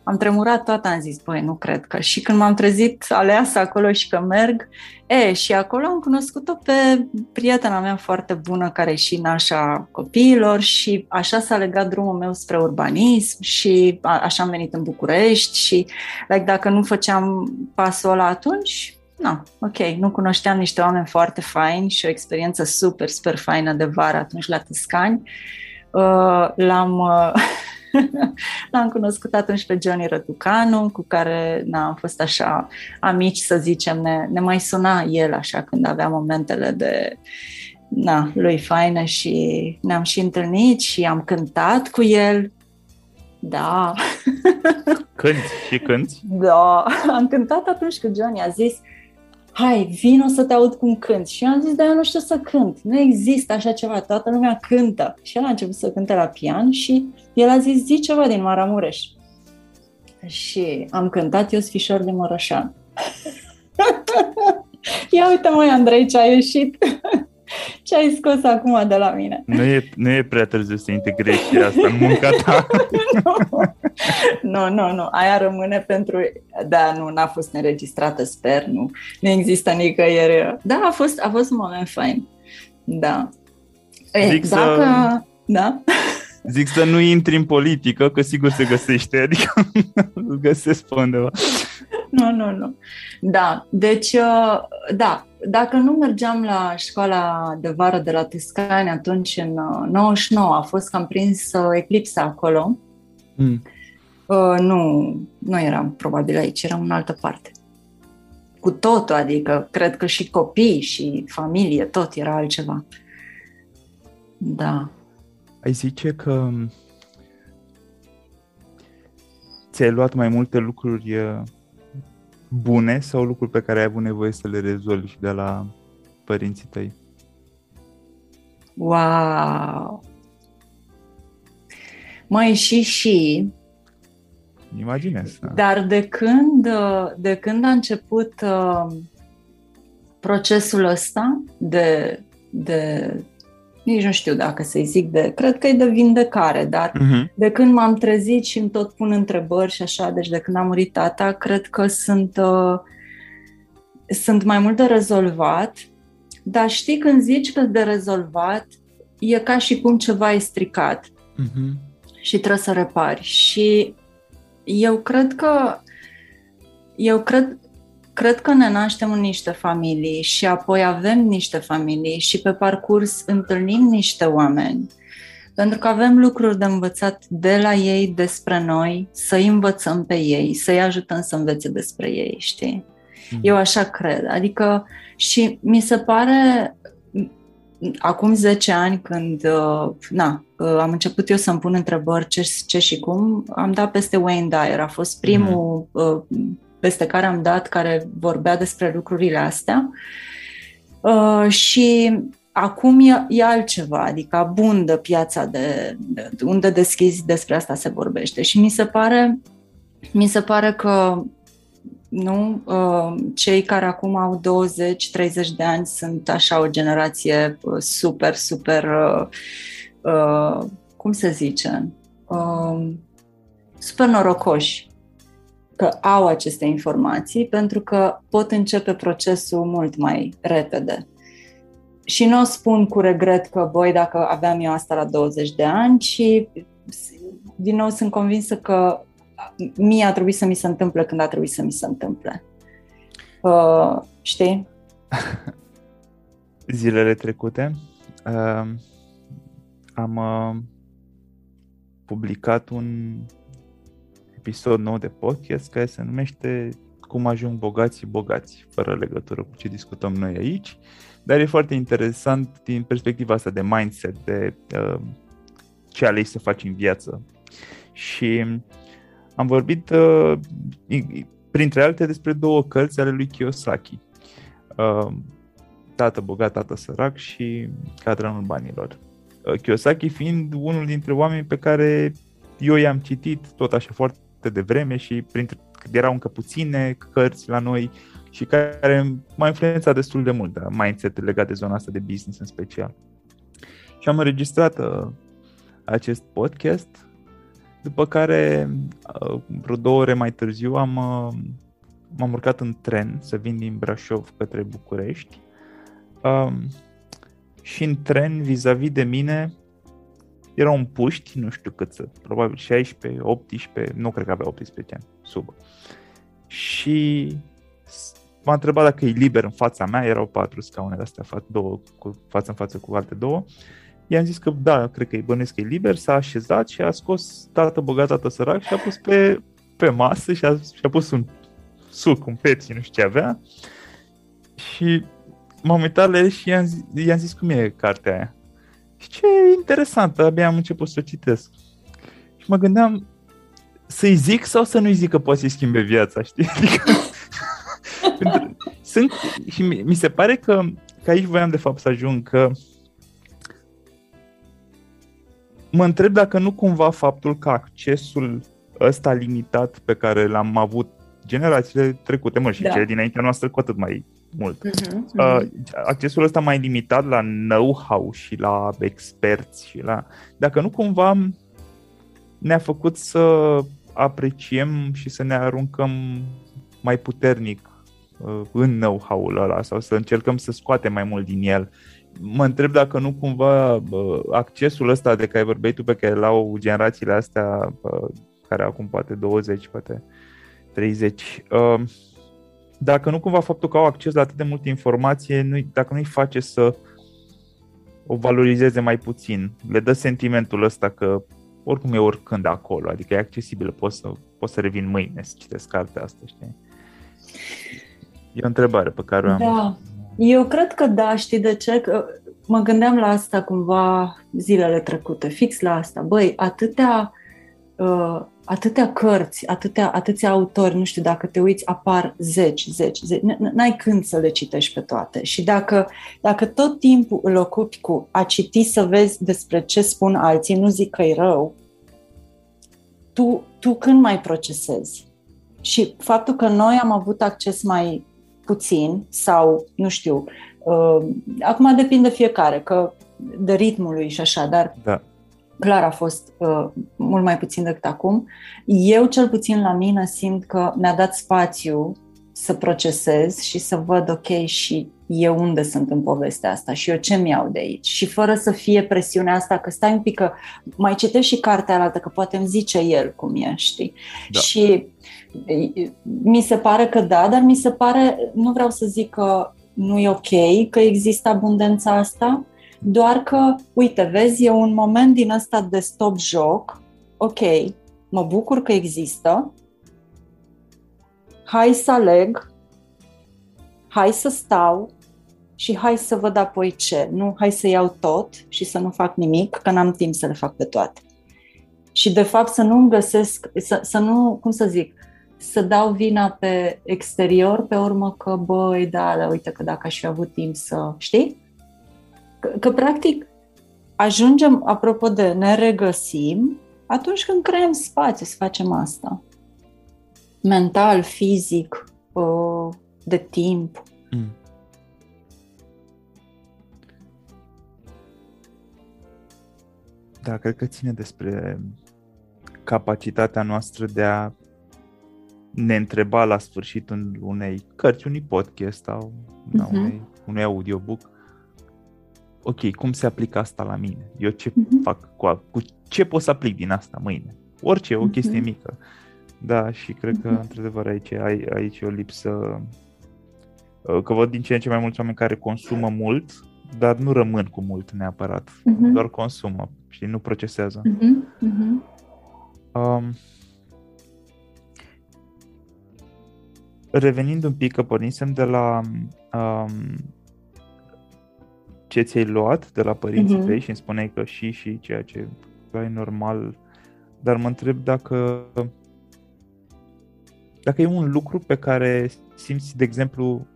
am tremurat toată, am zis, băi, nu cred că. Și când m-am trezit aleasă acolo și că merg, e, și acolo am cunoscut-o pe prietena mea foarte bună, care e și nașa copiilor și așa s-a legat drumul meu spre urbanism și a, așa am venit în București și like, dacă nu făceam pasul ăla atunci, nu, ok, nu cunoșteam niște oameni foarte faini și o experiență super, super faină de vară atunci la Tăscani. Uh, l-am, uh, l-am cunoscut atunci pe Johnny Răducanu, cu care na, am fost așa amici, să zicem, ne, ne mai suna el așa când avea momentele de na, lui faine și ne-am și întâlnit și am cântat cu el. Da. Când și când? Da, am cântat atunci cu Johnny, a zis, hai, vin o să te aud cum cânt. Și eu am zis, dar eu nu știu să cânt. Nu există așa ceva, toată lumea cântă. Și el a început să cânte la pian și el a zis, zi ceva din Maramureș. Și am cântat Eu Sfișor de Mărășan. Ia uite măi, Andrei, ce a ieșit. Ce ai scos acum de la mine? Nu e, nu e prea târziu să integrezi și asta în munca ta. nu, nu, nu. Aia rămâne pentru... Da, nu, n-a fost înregistrată, sper, nu. Nu există nicăieri. Da, a fost, a fost un moment fain. Da. E, Zic dacă... Să... Da? Zic să nu intri în politică, că sigur se găsește, adică îl găsesc pe undeva. Nu, nu, nu. Da, deci, uh, da, dacă nu mergeam la școala de vară de la Tescani atunci în 99, uh, a fost că am prins uh, eclipsa acolo. Mm. Uh, nu, nu eram probabil aici, eram în altă parte. Cu totul, adică cred că și copii și familie, tot era altceva. Da. Ai zice că ți-ai luat mai multe lucruri bune sau lucruri pe care ai avut nevoie să le rezolvi de la părinții tăi? Wow! Mai și și. Imaginez. Da. Dar de când, de când a început uh, procesul ăsta de, de nici nu știu dacă să-i zic de, cred că e de vindecare, dar uh-huh. de când m-am trezit și îmi tot pun întrebări și așa, deci de când a murit tata, cred că sunt, uh, sunt mai mult de rezolvat, dar știi când zici că de rezolvat, e ca și cum ceva e stricat uh-huh. și trebuie să repari. Și eu cred că eu cred, cred că ne naștem în niște familii și apoi avem niște familii și pe parcurs întâlnim niște oameni. Pentru că avem lucruri de învățat de la ei despre noi, să-i învățăm pe ei, să-i ajutăm să învețe despre ei, știi? Mm. Eu așa cred. Adică și mi se pare acum 10 ani când uh, na, uh, am început eu să-mi pun întrebări ce, ce și cum, am dat peste Wayne Dyer. A fost primul mm peste care am dat, care vorbea despre lucrurile astea. Uh, și acum e, e altceva, adică abundă piața de, de unde deschizi despre asta se vorbește. Și mi se pare, mi se pare că nu, uh, cei care acum au 20-30 de ani sunt așa o generație uh, super, super, uh, uh, cum se zice, uh, super norocoși că au aceste informații pentru că pot începe procesul mult mai repede. Și nu o spun cu regret că, voi, dacă aveam eu asta la 20 de ani, ci din nou sunt convinsă că mie a trebuit să mi se întâmple când a trebuit să mi se întâmple. Uh, știi? Zilele trecute uh, am uh, publicat un episod nou de podcast care se numește Cum ajung bogații bogați, fără legătură cu ce discutăm noi aici, dar e foarte interesant din perspectiva asta de mindset, de uh, ce alegi să faci în viață. Și am vorbit, uh, printre alte, despre două cărți ale lui Kiyosaki. Uh, tată bogat, tată sărac și Cadranul banilor. Uh, Kiyosaki fiind unul dintre oameni pe care eu i-am citit tot așa foarte devreme și printre, erau încă puține cărți la noi și care m-a influențat destul de mult, da, mindset legat de zona asta de business în special. Și am înregistrat uh, acest podcast, după care uh, vreo două ore mai târziu am, uh, m-am urcat în tren să vin din Brașov către București uh, și în tren vis-a-vis de mine era un puști, nu știu cât să, probabil 16, 18, nu cred că avea 18 ani, sub. Și m-a întrebat dacă e liber în fața mea, erau patru scaune de astea, două cu față în față cu alte două. I-am zis că da, cred că e bănuiesc că e liber, s-a așezat și a scos tată bogat, tată sărac și a pus pe, pe masă și a, și a pus un suc, un Pepsi, nu știu ce avea. Și m-am uitat la el și i-am zis, i-am zis cum e cartea aia. Și ce interesant, abia am început să o citesc. Și mă gândeam să-i zic sau să nu-i zic că poate să-i schimbe viața, știi? Adică, sunt, și mi se pare că, că aici voiam de fapt să ajung, că mă întreb dacă nu cumva faptul că accesul ăsta limitat pe care l-am avut generațiile trecute, mă, și da. cele dinaintea noastră cu atât mai mult. Uh-huh, uh-huh. accesul ăsta mai limitat la know-how și la experți și la... Dacă nu cumva ne-a făcut să apreciem și să ne aruncăm mai puternic uh, în know-how-ul ăla sau să încercăm să scoatem mai mult din el. Mă întreb dacă nu cumva uh, accesul ăsta de care vorbeai tu pe care l-au generațiile astea uh, care acum poate 20, poate 30, dacă nu cumva faptul că au acces la atât de multă informație, nu dacă nu-i face să o valorizeze mai puțin, le dă sentimentul ăsta că oricum e oricând acolo, adică e accesibil, pot să, pot să revin mâine să citesc cartea asta, știi? E o întrebare pe care o am. Da, eu cred că da, știi de ce? Că mă gândeam la asta cumva zilele trecute, fix la asta. Băi, atâtea uh, atâtea cărți, atâtea, atâția autori, nu știu, dacă te uiți, apar zeci, zeci, zeci, n-ai când să le citești pe toate. Și dacă, dacă tot timpul îl ocupi cu a citi să vezi despre ce spun alții, nu zic că e rău, tu, tu când mai procesezi? Și faptul că noi am avut acces mai puțin sau, nu știu, uh, acum depinde fiecare, că de ritmul lui și așa, dar da clar a fost uh, mult mai puțin decât acum. Eu, cel puțin la mine, simt că mi-a dat spațiu să procesez și să văd, ok, și eu unde sunt în povestea asta și eu ce mi-au de aici. Și fără să fie presiunea asta, că stai un pic, că mai citești și cartea altă, că poate îmi zice el cum e, știi? Da. Și mi se pare că da, dar mi se pare, nu vreau să zic că nu e ok, că există abundența asta, doar că, uite, vezi, e un moment din ăsta de stop-joc, ok, mă bucur că există, hai să aleg, hai să stau și hai să văd apoi ce. Nu, hai să iau tot și să nu fac nimic, că n-am timp să le fac pe toate. Și de fapt să nu-mi găsesc, să, să nu, cum să zic, să dau vina pe exterior, pe urmă că, băi, da, dar uite că dacă aș fi avut timp să, știi? Că, că practic ajungem, apropo de ne regăsim, atunci când creăm spațiu să facem asta. Mental, fizic, de timp. Mm. Da, cred că ține despre capacitatea noastră de a ne întreba la sfârșitul unei cărți, unui podcast sau uh-huh. unei, unui audiobook ok, cum se aplică asta la mine? Eu ce uh-huh. fac cu, cu ce pot să aplic din asta mâine? Orice, o chestie uh-huh. mică. Da, și cred că, mm-hmm. într-adevăr, aici, ai, aici e o lipsă uh, că văd din ce în ce mai mulți oameni care consumă mult, dar nu rămân cu mult neapărat, uh-huh. doar consumă și nu procesează. Uh-huh. Uh-huh. Um, revenind un pic, că pornisem de la um, ce ți-ai luat de la părinții uh-huh. tăi și îmi spuneai că și și ceea ce e normal, dar mă întreb dacă dacă e un lucru pe care simți, de exemplu,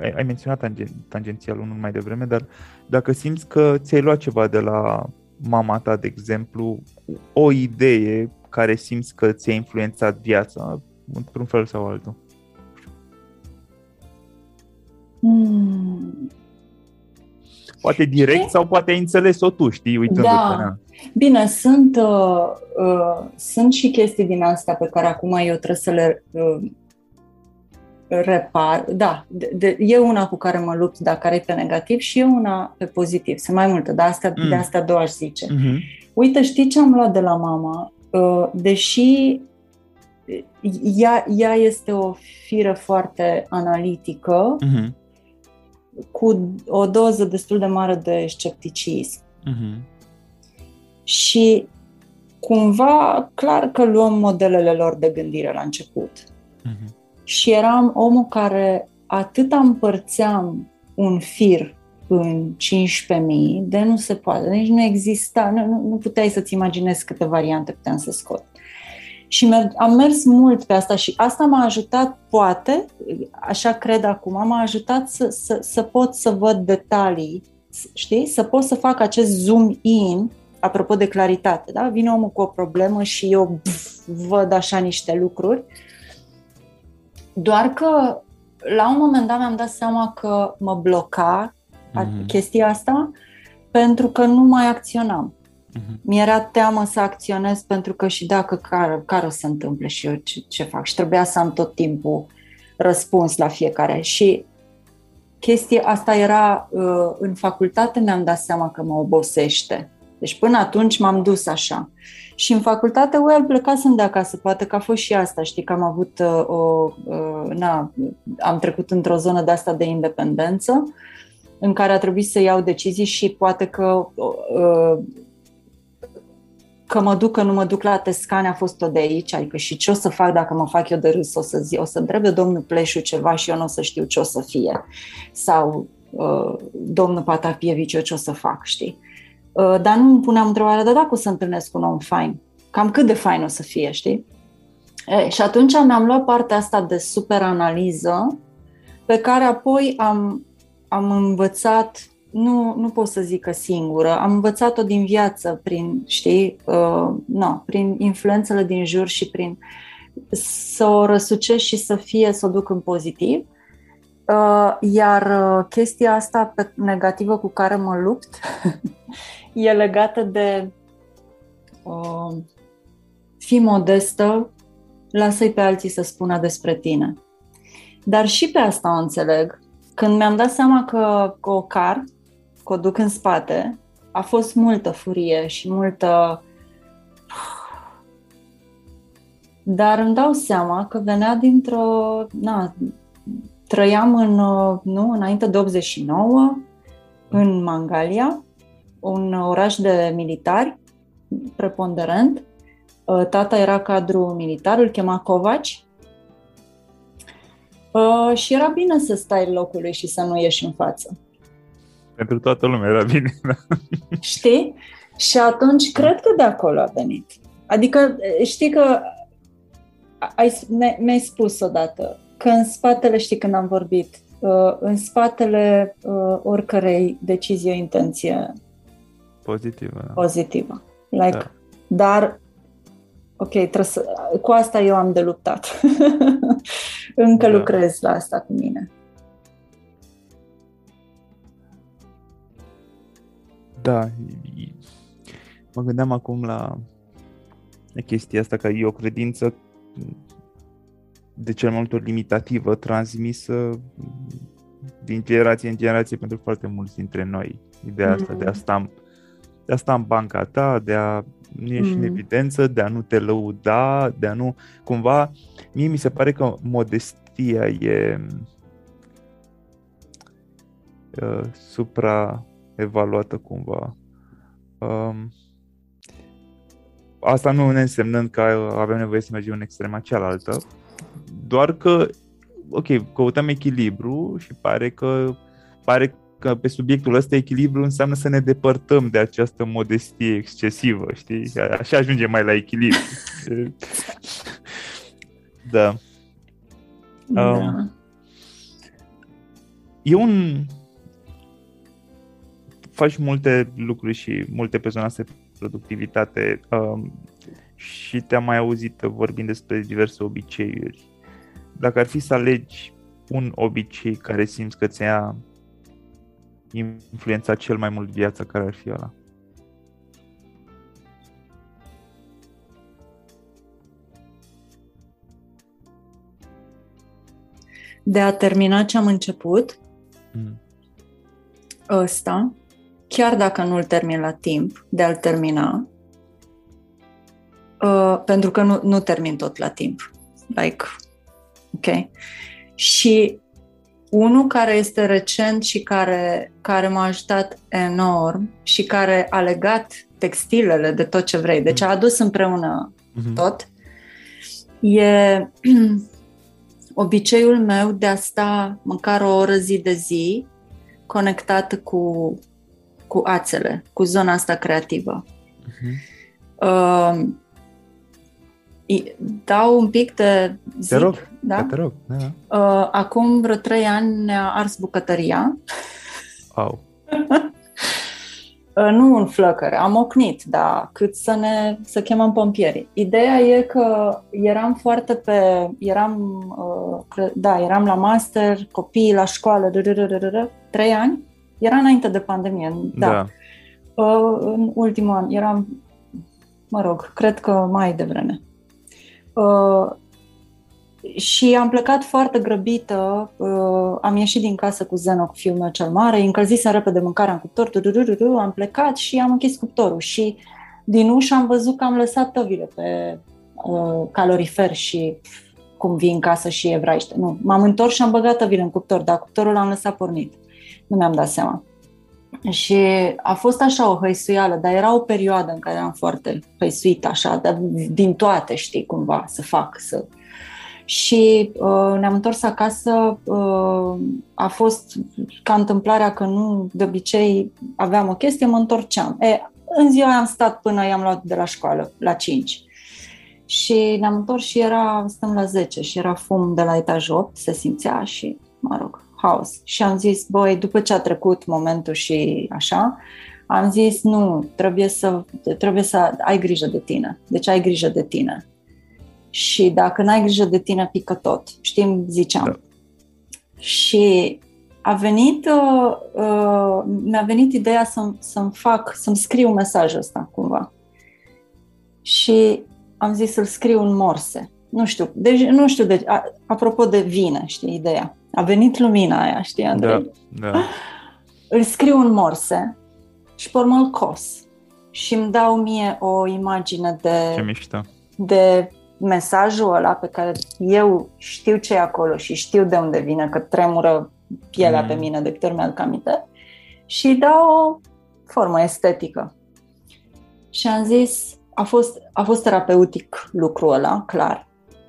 ai, ai menționat tangen, tangențial unul mai devreme, dar dacă simți că ți-ai luat ceva de la mama ta, de exemplu, o idee care simți că ți-a influențat viața, într-un fel sau altul. Hmm. Poate direct știi? sau poate ai înțeles-o tu, știi, uitându-te. Da. Bine, sunt, uh, uh, sunt și chestii din astea pe care acum eu trebuie să le uh, repar. Da, de, de, e una cu care mă lupt, dar care e pe negativ și e una pe pozitiv. Sunt mai multe, dar astea, mm. de astea două aș zice. Mm-hmm. Uite, știi ce am luat de la mama? Uh, deși ea, ea este o fire foarte analitică, mm-hmm. Cu o doză destul de mare de scepticism. Mm-hmm și cumva, clar că luăm modelele lor de gândire la început. Uh-huh. Și eram omul care atât împărțeam un fir în 15.000, de nu se poate, nici nu exista, nu, nu puteai să-ți imaginezi câte variante puteam să scot. Și mer- am mers mult pe asta și asta m-a ajutat, poate, așa cred acum, m-a ajutat să, să, să pot să văd detalii, știi? Să pot să fac acest zoom in apropo de claritate, da? Vine omul cu o problemă și eu pf, văd așa niște lucruri. Doar că la un moment dat mi-am dat seama că mă bloca mm-hmm. chestia asta pentru că nu mai acționam. Mm-hmm. Mi-era teamă să acționez pentru că și dacă care, care o să întâmple și eu ce, ce fac. Și trebuia să am tot timpul răspuns la fiecare. Și chestia asta era uh, în facultate, mi-am dat seama că mă obosește. Deci până atunci m-am dus așa. Și în facultate, well, plecasem de acasă, poate că a fost și asta, știi, că am avut uh, o, uh, na, am trecut într-o zonă de asta de independență, în care a trebuit să iau decizii și poate că uh, că mă duc, că nu mă duc la Tescane a fost tot de aici, adică și ce o să fac dacă mă fac eu de râs, o să zi, o să întrebe domnul Pleșu ceva și eu nu o să știu ce o să fie. Sau uh, domnul Patapievici, eu ce o să fac, știi? Uh, dar nu îmi puneam întrebarea, dar dacă o să întâlnesc un om fain, cam cât de fain o să fie, știi? E, și atunci mi-am luat partea asta de super analiză, pe care apoi am, am învățat, nu, nu pot să zic că singură, am învățat-o din viață, prin, știi, uh, no, prin influențele din jur și prin să o răsucesc și să fie, să o duc în pozitiv. Uh, iar uh, chestia asta pe negativă cu care mă lupt e legată de uh, fi modestă, lasă-i pe alții să spună despre tine. Dar și pe asta o înțeleg. Când mi-am dat seama că, că o car, că o duc în spate, a fost multă furie și multă... Dar îmi dau seama că venea dintr-o... Na, trăiam în, nu, înainte de 89, în Mangalia, un oraș de militari preponderent. Uh, tata era cadru militar, îl chema Covaci. Uh, și era bine să stai locului și să nu ieși în față. Pentru toată lumea era bine. Da. Știi? Și atunci cred că de acolo a venit. Adică știi că ai, mi-ai spus odată că în spatele, știi când am vorbit, uh, în spatele oricărei decizii o intenție Pozitivă. Da. Pozitivă. Like, da. Dar, ok, să, cu asta eu am de luptat. Încă da. lucrez la asta cu mine. Da, mă gândeam acum la chestia asta că e o credință de cel mai multe ori limitativă, transmisă din generație în generație pentru foarte mulți dintre noi. Ideea mm-hmm. asta de a sta de a sta în banca ta, de a nu ieși mm. în evidență, de a nu te lăuda, de a nu... Cumva, mie mi se pare că modestia e uh, supraevaluată cumva. Um, asta nu ne însemnând că avem nevoie să mergem în extrema cealaltă, doar că, ok, căutăm echilibru și pare că pare că pe subiectul ăsta echilibru înseamnă să ne depărtăm de această modestie excesivă, știi? Așa ajungem mai la echilibru. da. da. Um, e un... Faci multe lucruri și multe persoane de productivitate um, și te-am mai auzit vorbind despre diverse obiceiuri. Dacă ar fi să alegi un obicei care simți că ți-a influența cel mai mult viața care ar fi ăla? De a termina ce am început, mm. ăsta, chiar dacă nu-l termin la timp, de a-l termina, uh, pentru că nu, nu termin tot la timp. Like, ok? Și unul care este recent și care, care m-a ajutat enorm și care a legat textilele de tot ce vrei, deci a adus împreună mm-hmm. tot, e obiceiul meu de a sta măcar o oră zi de zi conectată cu, cu ațele, cu zona asta creativă. Mm-hmm. Uh, dau un pic de zic, Te rog, da? te rog. Da. Uh, acum vreo trei ani ne-a ars bucătăria. Au. Uh, nu în flăcăre, am ocnit, dar cât să ne să chemăm pompierii. Ideea e că eram foarte pe, eram, uh, da, eram la master, copii la școală, trei ani, era înainte de pandemie, da. da. În ultimul an eram, mă rog, cred că mai devreme. Uh, și am plecat foarte grăbită, uh, am ieșit din casă cu Zeno, cu fiul meu cel mare, încălzisem repede mâncarea în cuptor, am plecat și am închis cuptorul și din ușă am văzut că am lăsat tăvile pe uh, calorifer și cum vin în casă și evraiște. Nu, m-am întors și am băgat tăvile în cuptor, dar cuptorul l-am lăsat pornit. Nu mi-am dat seama. Și a fost așa o hăisuială, dar era o perioadă în care am foarte hăisuit așa, dar din toate, știi, cumva, să fac, să... Și uh, ne-am întors acasă, uh, a fost ca întâmplarea că nu, de obicei, aveam o chestie, mă întorceam. E, în ziua am stat până i-am luat de la școală, la 5. Și ne-am întors și era, stăm la 10 și era fum de la etajul 8, se simțea și, mă rog, haos. Și am zis, băi, după ce a trecut momentul și așa, am zis, nu, trebuie să, trebuie să ai grijă de tine. Deci ai grijă de tine. Și dacă n-ai grijă de tine, pică tot. Știm, ziceam. Da. Și a venit, uh, uh, mi-a venit ideea să, să-mi fac, să-mi scriu mesajul ăsta cumva. Și am zis să-l scriu în morse. Nu știu, deci nu știu, de, a, apropo de vine, știi, ideea. A venit lumina aia, știi, Andrei? Da, da. Îl scriu în morse și pe urmă îl cos. Și îmi dau mie o imagine de... Ce mișto. De mesajul ăla pe care eu știu ce e acolo și știu de unde vine, că tremură pielea mm. pe mine de câte ori mi-aduc aminte și dau o formă estetică. Și am zis, a fost, a fost terapeutic lucrul ăla, clar.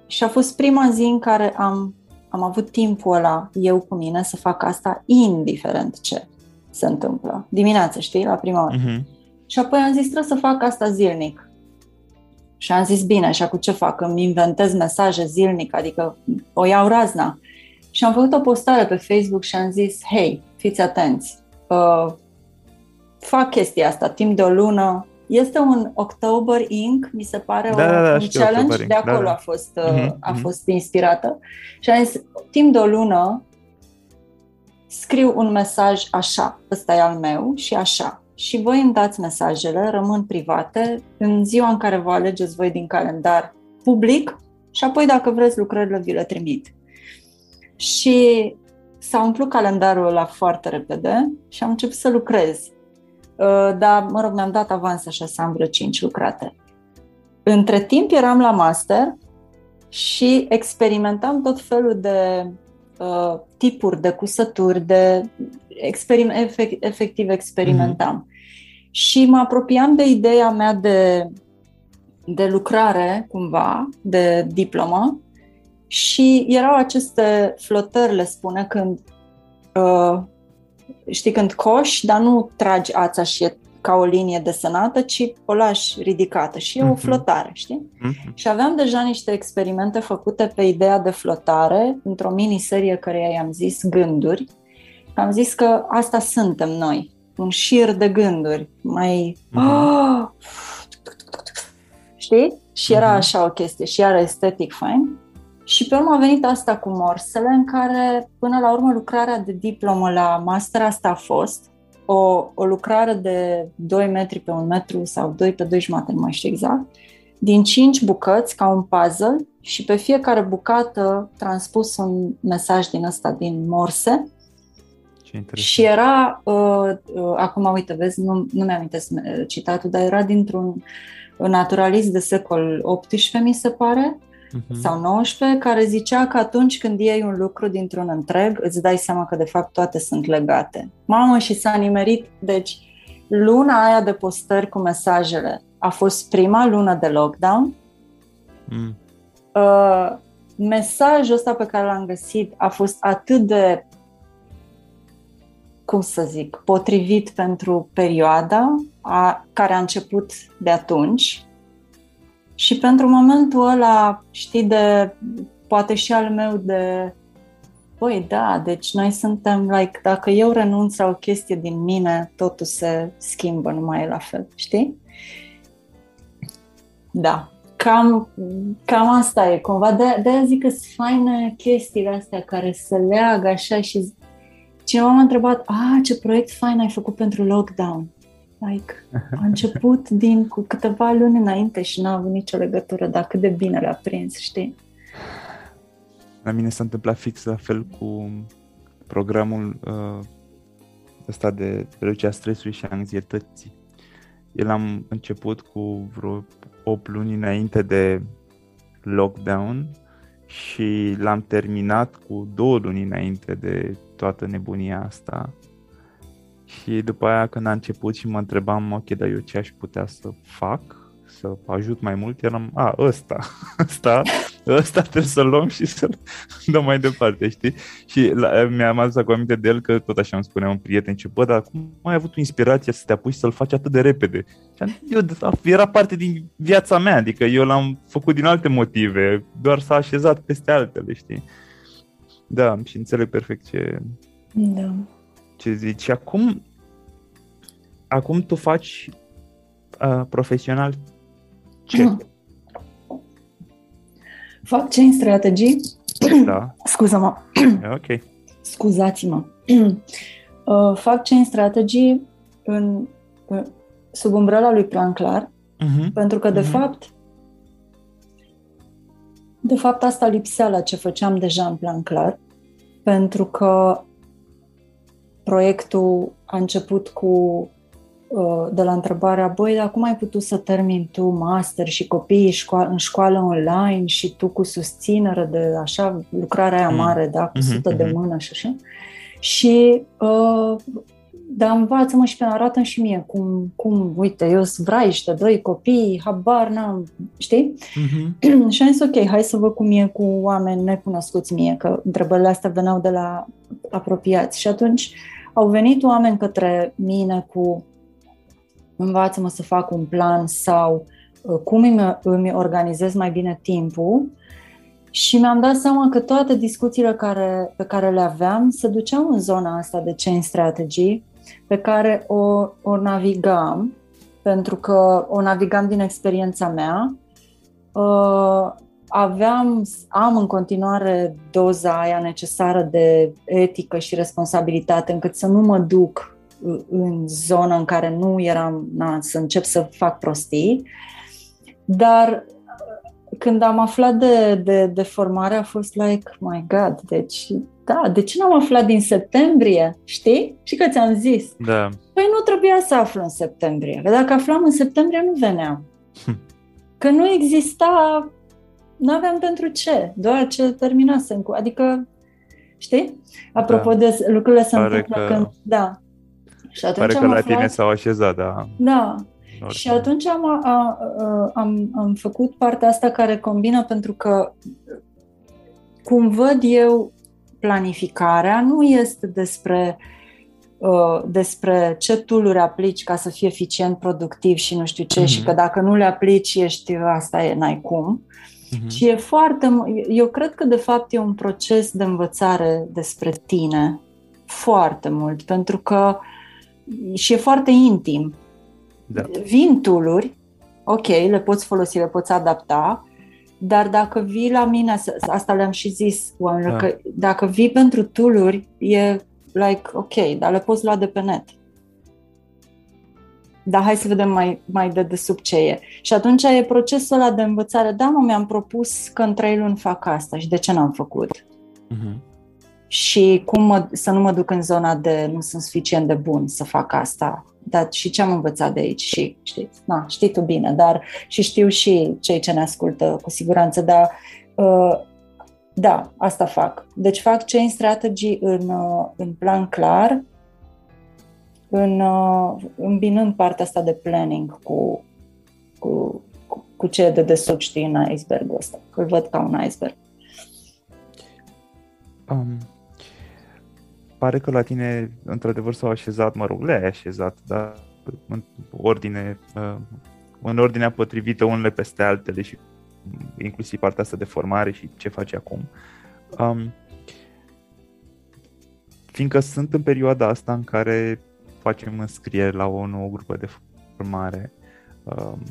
Și a fost prima zi în care am am avut timpul ăla eu cu mine să fac asta indiferent ce se întâmplă. Dimineața, știi, la prima oră. Uh-huh. Și apoi am zis, trebuie să fac asta zilnic. Și am zis, bine, și acum ce fac? Îmi inventez mesaje zilnic, adică o iau razna. Și am făcut o postare pe Facebook și am zis, hei, fiți atenți, uh, fac chestia asta timp de o lună, este un October Inc., mi se pare, da, o, da, da, un challenge, de acolo da, da. a fost, uh-huh, a mhm. fost inspirată. Și am zis, timp de o lună, scriu un mesaj așa, ăsta e al meu și așa. Și voi îmi dați mesajele, rămân private, în ziua în care vă alegeți voi din calendar public și apoi dacă vreți lucrările vi le trimit. Și s-a umplut calendarul ăla foarte repede și am început să lucrez uh, dar, mă rog, mi-am dat avans așa să am vreo 5 lucrate. Între timp eram la master și experimentam tot felul de uh, tipuri de cusături, de experim- efect, efectiv experimentam. Mm-hmm. Și mă apropiam de ideea mea de, de lucrare, cumva, de diplomă, și erau aceste flotări, le spune, când uh, știi, când coși, dar nu tragi ața și e ca o linie desenată, ci o lași ridicată și e mm-hmm. o mhm. flotare, știi? Mm-hmm. Și aveam deja niște experimente făcute pe ideea de flotare într-o miniserie care i-am zis Gânduri. Am zis că asta suntem noi, un șir de gânduri, mai... Mm-hmm. Știi? Și era mm-hmm. așa o chestie și era estetic fain. Și pe urmă a venit asta cu morsele, în care până la urmă lucrarea de diplomă la master asta a fost. O, o lucrare de 2 metri pe 1 metru sau 2 pe 2 jumate, nu mai știu exact, din 5 bucăți ca un puzzle și pe fiecare bucată transpus un mesaj din ăsta din morse. Și era, uh, uh, acum uite, vezi, nu, nu mi-am citatul, dar era dintr-un naturalist de secol XVIII, mi se pare, uh-huh. sau 19, care zicea că atunci când iei un lucru dintr-un întreg, îți dai seama că de fapt toate sunt legate. Mamă, și s-a nimerit, deci luna aia de postări cu mesajele a fost prima lună de lockdown. Mm. Uh, mesajul ăsta pe care l-am găsit a fost atât de cum să zic, potrivit pentru perioada a, care a început de atunci și pentru momentul ăla, știi, de poate și al meu de Păi da, deci noi suntem, like, dacă eu renunț la o chestie din mine, totul se schimbă, nu mai e la fel, știi? Da, cam, cam asta e, cumva, de, de zic că sunt faine chestiile astea care se leagă așa și cineva m-a întrebat, a, ce proiect fain ai făcut pentru lockdown? Like, a început din cu câteva luni înainte și n-a avut nicio legătură, dar cât de bine l-a prins, știi? La mine s-a întâmplat fix la fel cu programul uh, ăsta de reducerea stresului și anxietății. El am început cu vreo 8 luni înainte de lockdown și l-am terminat cu două luni înainte de toată nebunia asta. Și după aia când a început și mă întrebam, ok, dar eu ce aș putea să fac, să ajut mai mult, eram, a, ăsta, ăsta, ăsta trebuie să-l luăm și să-l dăm mai departe, știi? Și la, mi-am adus acum aminte de el că tot așa îmi spunea un prieten, ce, bă, dar cum ai avut o inspirație să te apuci să-l faci atât de repede? Și eu, era parte din viața mea, adică eu l-am făcut din alte motive, doar s-a așezat peste altele, știi? Da, și înțeleg perfect ce, da ce zici. acum, acum tu faci uh, profesional ce? Mm. Fac chain strategy. Da. Scuză-mă. ok. Scuzați-mă. uh, fac chain strategy în, uh, sub umbrela lui Plan Clar, uh-huh. pentru că, de uh-huh. fapt, de fapt, asta lipsea la ce făceam deja în plan clar, pentru că proiectul a început cu uh, de la întrebarea, băi, dar cum ai putut să termini tu master și copiii școală, în școală online și tu cu susținere de așa, lucrarea aia mm. mare, da, cu mm-hmm, sută mm-hmm. de mână și așa. Și uh, dar învață-mă și pe arată și mie cum, cum uite, eu sunt vraiște, doi copii, habar n-am, știi? Mm-hmm. și am zis, ok, hai să văd cum e cu oameni necunoscuți mie, că întrebările astea veneau de la apropiați. Și atunci au venit oameni către mine cu învață-mă să fac un plan sau uh, cum îmi, îmi organizez mai bine timpul și mi-am dat seama că toate discuțiile care, pe care le aveam se duceau în zona asta de chain strategy, pe care o, o navigam, pentru că o navigam din experiența mea. Uh, aveam, am în continuare doza aia necesară de etică și responsabilitate încât să nu mă duc în zona în care nu eram, na, să încep să fac prostii, dar când am aflat de, de, de formare a fost like, my God, deci, da, de ce n-am aflat din septembrie, știi? Și că ți-am zis. Da. Păi nu trebuia să aflu în septembrie, că dacă aflam în septembrie nu veneam. Hm. Că nu exista, nu aveam pentru ce, doar ce terminasem cu, adică, știi? Apropo da. de lucrurile se întâmplă că... când, da. Și atunci Pare că la aflat... tine s-au așezat, da. Da, și atunci am, a, a, am, am făcut partea asta care combină pentru că cum văd eu planificarea nu este despre uh, despre ce tool aplici ca să fii eficient, productiv și nu știu ce, mm-hmm. și mhm. că dacă nu le aplici ești, asta e, n-ai cum. Mm-hmm. Și e foarte, eu cred că de fapt e un proces de învățare despre tine foarte mult, pentru că și e foarte intim. Da. Vin tool ok, le poți folosi, le poți adapta, dar dacă vii la mine, asta le-am și zis oamenilor, da. că dacă vii pentru tool e like, ok, dar le poți lua de pe net. Dar hai să vedem mai, mai de desubt ce e. Și atunci e procesul ăla de învățare. Da, mă, mi-am propus că în trei luni fac asta și de ce n-am făcut? Uh-huh. Și cum mă, să nu mă duc în zona de nu sunt suficient de bun să fac asta dar și ce am învățat de aici și știi, na, știi tu bine, dar și știu și cei ce ne ascultă cu siguranță, dar uh, da, asta fac. Deci fac chain strategy în, uh, în plan clar, în, uh, îmbinând partea asta de planning cu, cu, cu, cu ce e de desubt, știi, în icebergul ăsta. Îl văd ca un iceberg. Um, pare că la tine, într-adevăr, s-au așezat, mă rog, le-ai așezat, dar în ordine, uh, în ordinea potrivită unele peste altele și inclusiv partea asta de formare și ce faci acum. Um, fiindcă sunt în perioada asta în care facem înscriere la o nouă grupă de formare, um,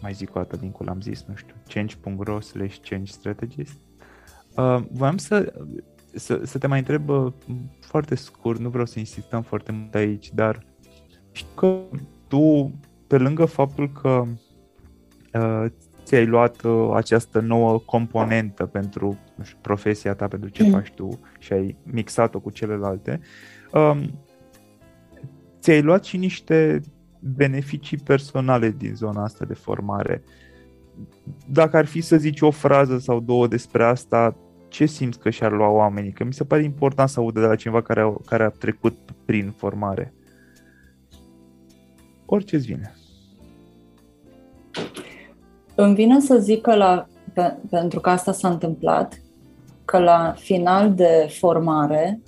mai zic o dată din am zis, nu știu, change.ro slash change strategist. Uh, voiam să să, să te mai întreb foarte scurt, nu vreau să insistăm foarte mult aici, dar știu că tu, pe lângă faptul că uh, ți-ai luat uh, această nouă componentă pentru nu știu, profesia ta, pentru ce mm. faci tu și ai mixat-o cu celelalte, um, ți-ai luat și niște beneficii personale din zona asta de formare. Dacă ar fi să zici o frază sau două despre asta, ce simți că și-ar lua oamenii? Că mi se pare important să audă de la cineva care a, care a trecut prin formare. Orice îți vine. Îmi vine să zic că la, pe, pentru că asta s-a întâmplat, că la final de formare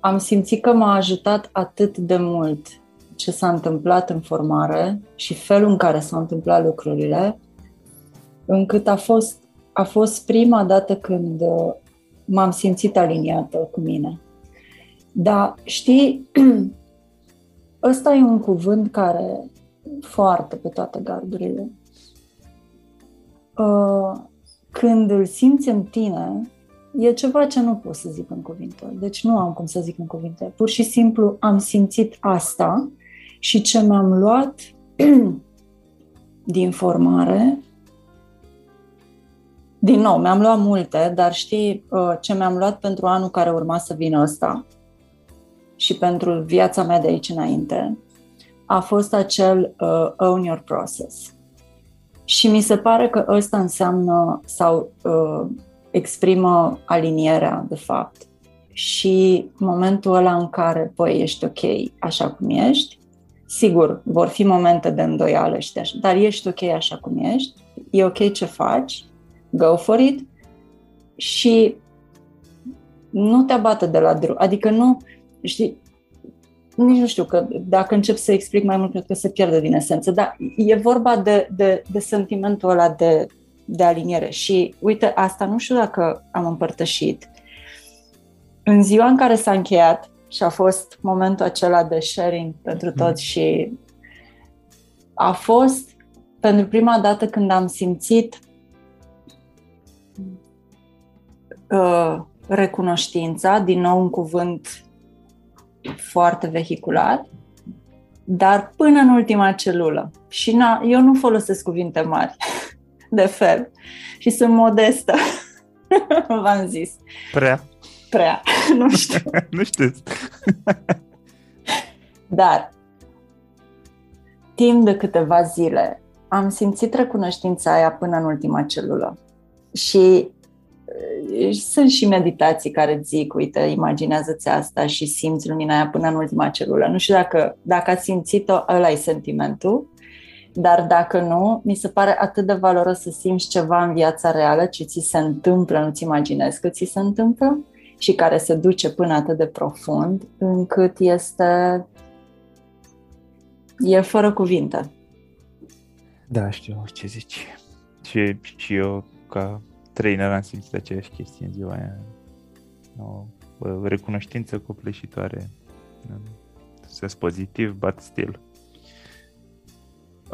am simțit că m-a ajutat atât de mult ce s-a întâmplat în formare și felul în care s-au întâmplat lucrurile, încât a fost, a fost prima dată când uh, m-am simțit aliniată cu mine. Dar știi, ăsta e un cuvânt care foarte pe toate gardurile. Uh, când îl simți în tine, e ceva ce nu pot să zic în cuvinte. Deci nu am cum să zic în cuvinte. Pur și simplu am simțit asta și ce mi-am luat din formare din nou, mi-am luat multe, dar știi uh, ce mi-am luat pentru anul care urma să vină ăsta și pentru viața mea de aici înainte, a fost acel uh, own your process. Și mi se pare că ăsta înseamnă sau uh, exprimă alinierea, de fapt. Și momentul ăla în care, păi, ești ok așa cum ești, sigur, vor fi momente de îndoială și de așa, dar ești ok așa cum ești, e ok ce faci go for it și nu te abată de la drum. Adică nu, știi, nici nu știu că dacă încep să explic mai mult, cred că se pierde din esență, dar e vorba de, de, de sentimentul ăla de, de aliniere. Și uite, asta nu știu dacă am împărtășit. În ziua în care s-a încheiat și a fost momentul acela de sharing pentru mhm. toți și a fost pentru prima dată când am simțit recunoștința, din nou un cuvânt foarte vehiculat, dar până în ultima celulă. Și na, eu nu folosesc cuvinte mari de fel și sunt modestă, v-am zis. Prea. Prea, nu știu. nu știu. dar, timp de câteva zile, am simțit recunoștința aia până în ultima celulă. Și sunt și meditații care zic, uite, imaginează-ți asta și simți lumina aia până în ultima celulă. Nu știu dacă, dacă ați simțit-o, ăla e sentimentul, dar dacă nu, mi se pare atât de valoros să simți ceva în viața reală, ce ți se întâmplă, nu-ți imaginezi că ți se întâmplă și care se duce până atât de profund, încât este e fără cuvinte. Da, știu ce zici. Și, și eu, ca trainer am simțit aceeași chestie în ziua aia. O, o recunoștință copleșitoare. Sunt pozitiv, but still.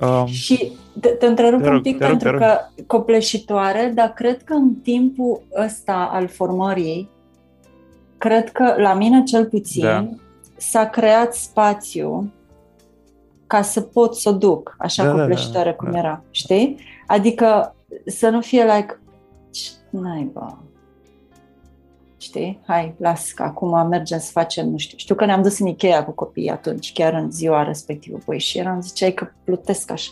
Um, și te, te întrerup te rog, un pic rog, pentru că copleșitoare, dar cred că în timpul ăsta al formării, cred că la mine cel puțin, da. s-a creat spațiu ca să pot să o duc așa da, copleșitoare da, da, cum da. era, știi? Adică să nu fie like, naiba. Știi? Hai, las că acum mergem să facem, nu știu. Știu că ne-am dus în Ikea cu copiii atunci, chiar în ziua respectivă. Păi și eram, ziceai că plutesc așa.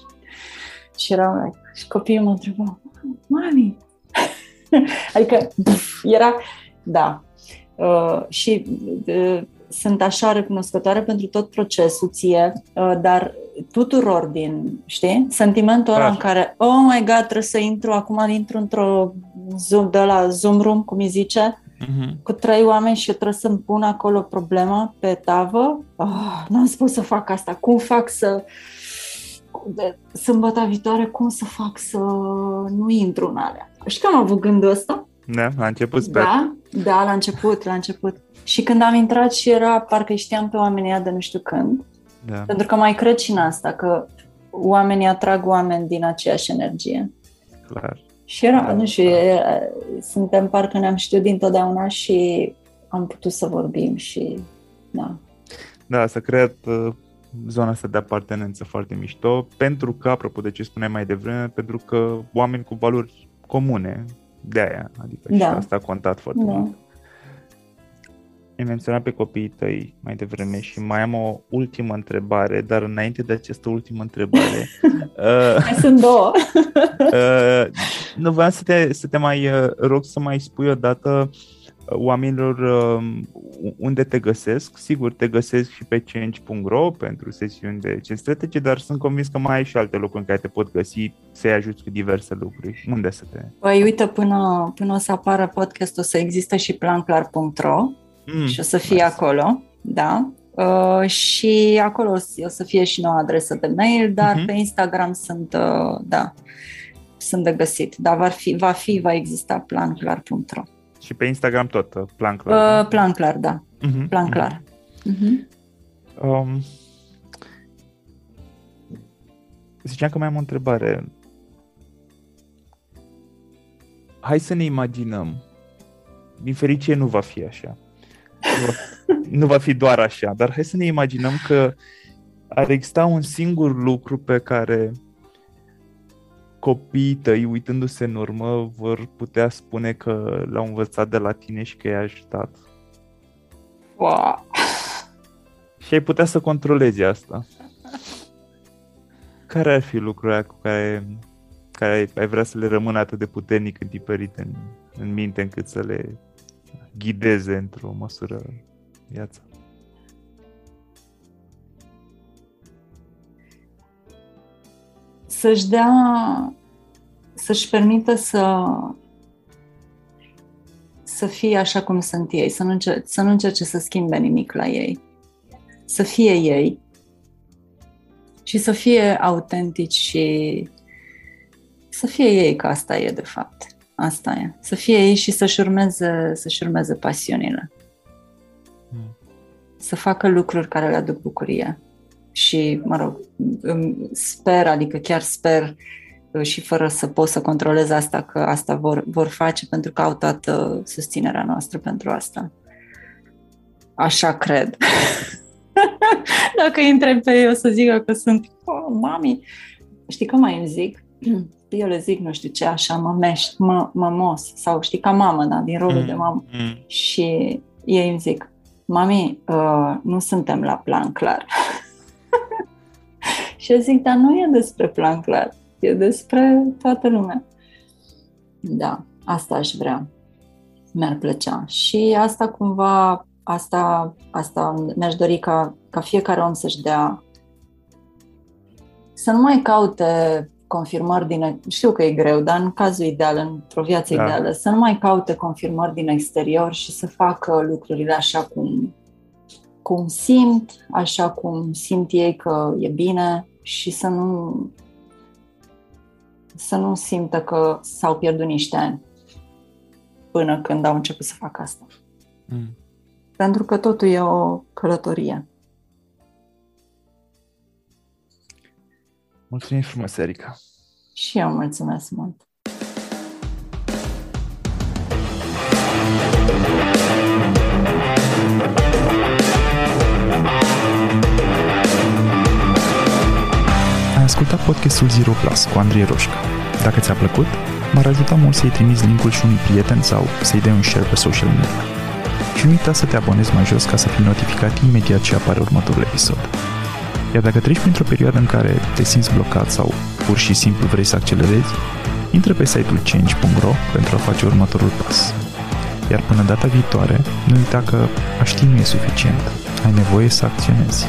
Și eram, like, și copiii mă întrebau, mami, adică pf, era, da. Uh, și uh, sunt așa recunoscătoare pentru tot procesul ție, uh, dar tuturor din, știi, sentimentul ăla în care, oh my god, trebuie să intru, acum intru într-o zoom, de la Zoom room, cum îi zice, uh-huh. cu trei oameni și eu trebuie să-mi pun acolo problema pe tavă. Oh, n-am spus să fac asta. Cum fac să... De sâmbătă viitoare, cum să fac să nu intru în alea? Știi că am avut gândul ăsta? Da, la început, sper. Da, da, la început, la început. Și când am intrat și era, parcă știam pe oamenii de nu știu când, da. pentru că mai cred și în asta, că oamenii atrag oameni din aceeași energie. Clar. Și era, da, nu știu, da. suntem parcă ne-am știut dintotdeauna și am putut să vorbim și da. Da, s-a creat uh, zona asta de apartenență foarte mișto, pentru că, apropo de ce spuneai mai devreme, pentru că oameni cu valori comune, de aia, adică da. și asta a contat foarte da. mult ai menționat pe copiii tăi mai devreme și mai am o ultimă întrebare, dar înainte de această ultimă întrebare... uh, sunt două. uh, nu vreau să te, să te mai uh, rog să mai spui o dată uh, oamenilor uh, unde te găsesc. Sigur, te găsesc și pe change.ro pentru sesiuni de ce strategie, dar sunt convins că mai ai și alte locuri în care te pot găsi să-i ajuți cu diverse lucruri. Unde să te... Păi uite, până, până o să apară podcastul, să există și planclar.ro mm, și o să fie nice. acolo, da. Uh, și acolo o să fie și noua adresă de mail, dar uh-huh. pe Instagram sunt, uh, da, sunt de găsit. Dar va fi, va, fi, va exista planclar.ro. Și pe Instagram tot, uh, planclar? Uh, planclar, da. Uh-huh. Planclar. Uh-huh. Um, ziceam că mai am o întrebare. Hai să ne imaginăm. Din fericire nu va fi așa nu, va, nu va fi doar așa, dar hai să ne imaginăm că ar exista un singur lucru pe care copiii tăi, uitându-se în urmă, vor putea spune că l-au învățat de la tine și că i-a ajutat. Wow. Și ai putea să controlezi asta. Care ar fi lucrurile cu care, care ai vrea să le rămână atât de puternic întipărite în, în minte încât să le ghideze într-o măsură viața. Să-și dea, să-și permită să să fie așa cum sunt ei, să nu, încerce, să nu încerce să schimbe nimic la ei. Să fie ei și să fie autentici și să fie ei, că asta e de fapt. Asta e. Să fie ei și să-și urmeze, să-și urmeze pasiunile. Mm. Să facă lucruri care le aduc bucurie. Și, mă rog, sper, adică chiar sper uh, și fără să pot să controlez asta, că asta vor, vor face pentru că au toată susținerea noastră pentru asta. Așa cred. Dacă îi întreb pe ei, o să zică că sunt, oh, mami, știi că mai îmi zic? Eu le zic, nu știu ce, așa, mămești, mă, mămos, sau știi, ca mamă, da, din rolul mm, de mamă. Mm. Și ei îmi zic, mami, uh, nu suntem la plan clar. și eu zic, dar nu e despre plan clar, e despre toată lumea. Da, asta aș vrea. Mi-ar plăcea. Și asta cumva, asta, asta mi-aș dori ca, ca fiecare om să-și dea să nu mai caute confirmări din... Știu că e greu, dar în cazul ideal, într-o viață da. ideală, să nu mai caute confirmări din exterior și să facă lucrurile așa cum, cum simt, așa cum simt ei că e bine și să nu să nu simtă că s-au pierdut niște ani până când au început să facă asta. Mm. Pentru că totul e o călătorie. Mulțumim frumos, Erica! Și eu mulțumesc mult! Ai ascultat podcastul Zero Plus cu Andrei Roșca. Dacă ți-a plăcut, m-ar ajuta mult să-i trimiți linkul și unui prieten sau să-i dai un share pe social media. Și nu uita să te abonezi mai jos ca să fii notificat imediat ce apare următorul episod. Iar dacă treci printr-o perioadă în care te simți blocat sau pur și simplu vrei să accelerezi, intră pe site-ul change.ro pentru a face următorul pas. Iar până data viitoare, nu uita că a ști nu e suficient. Ai nevoie să acționezi.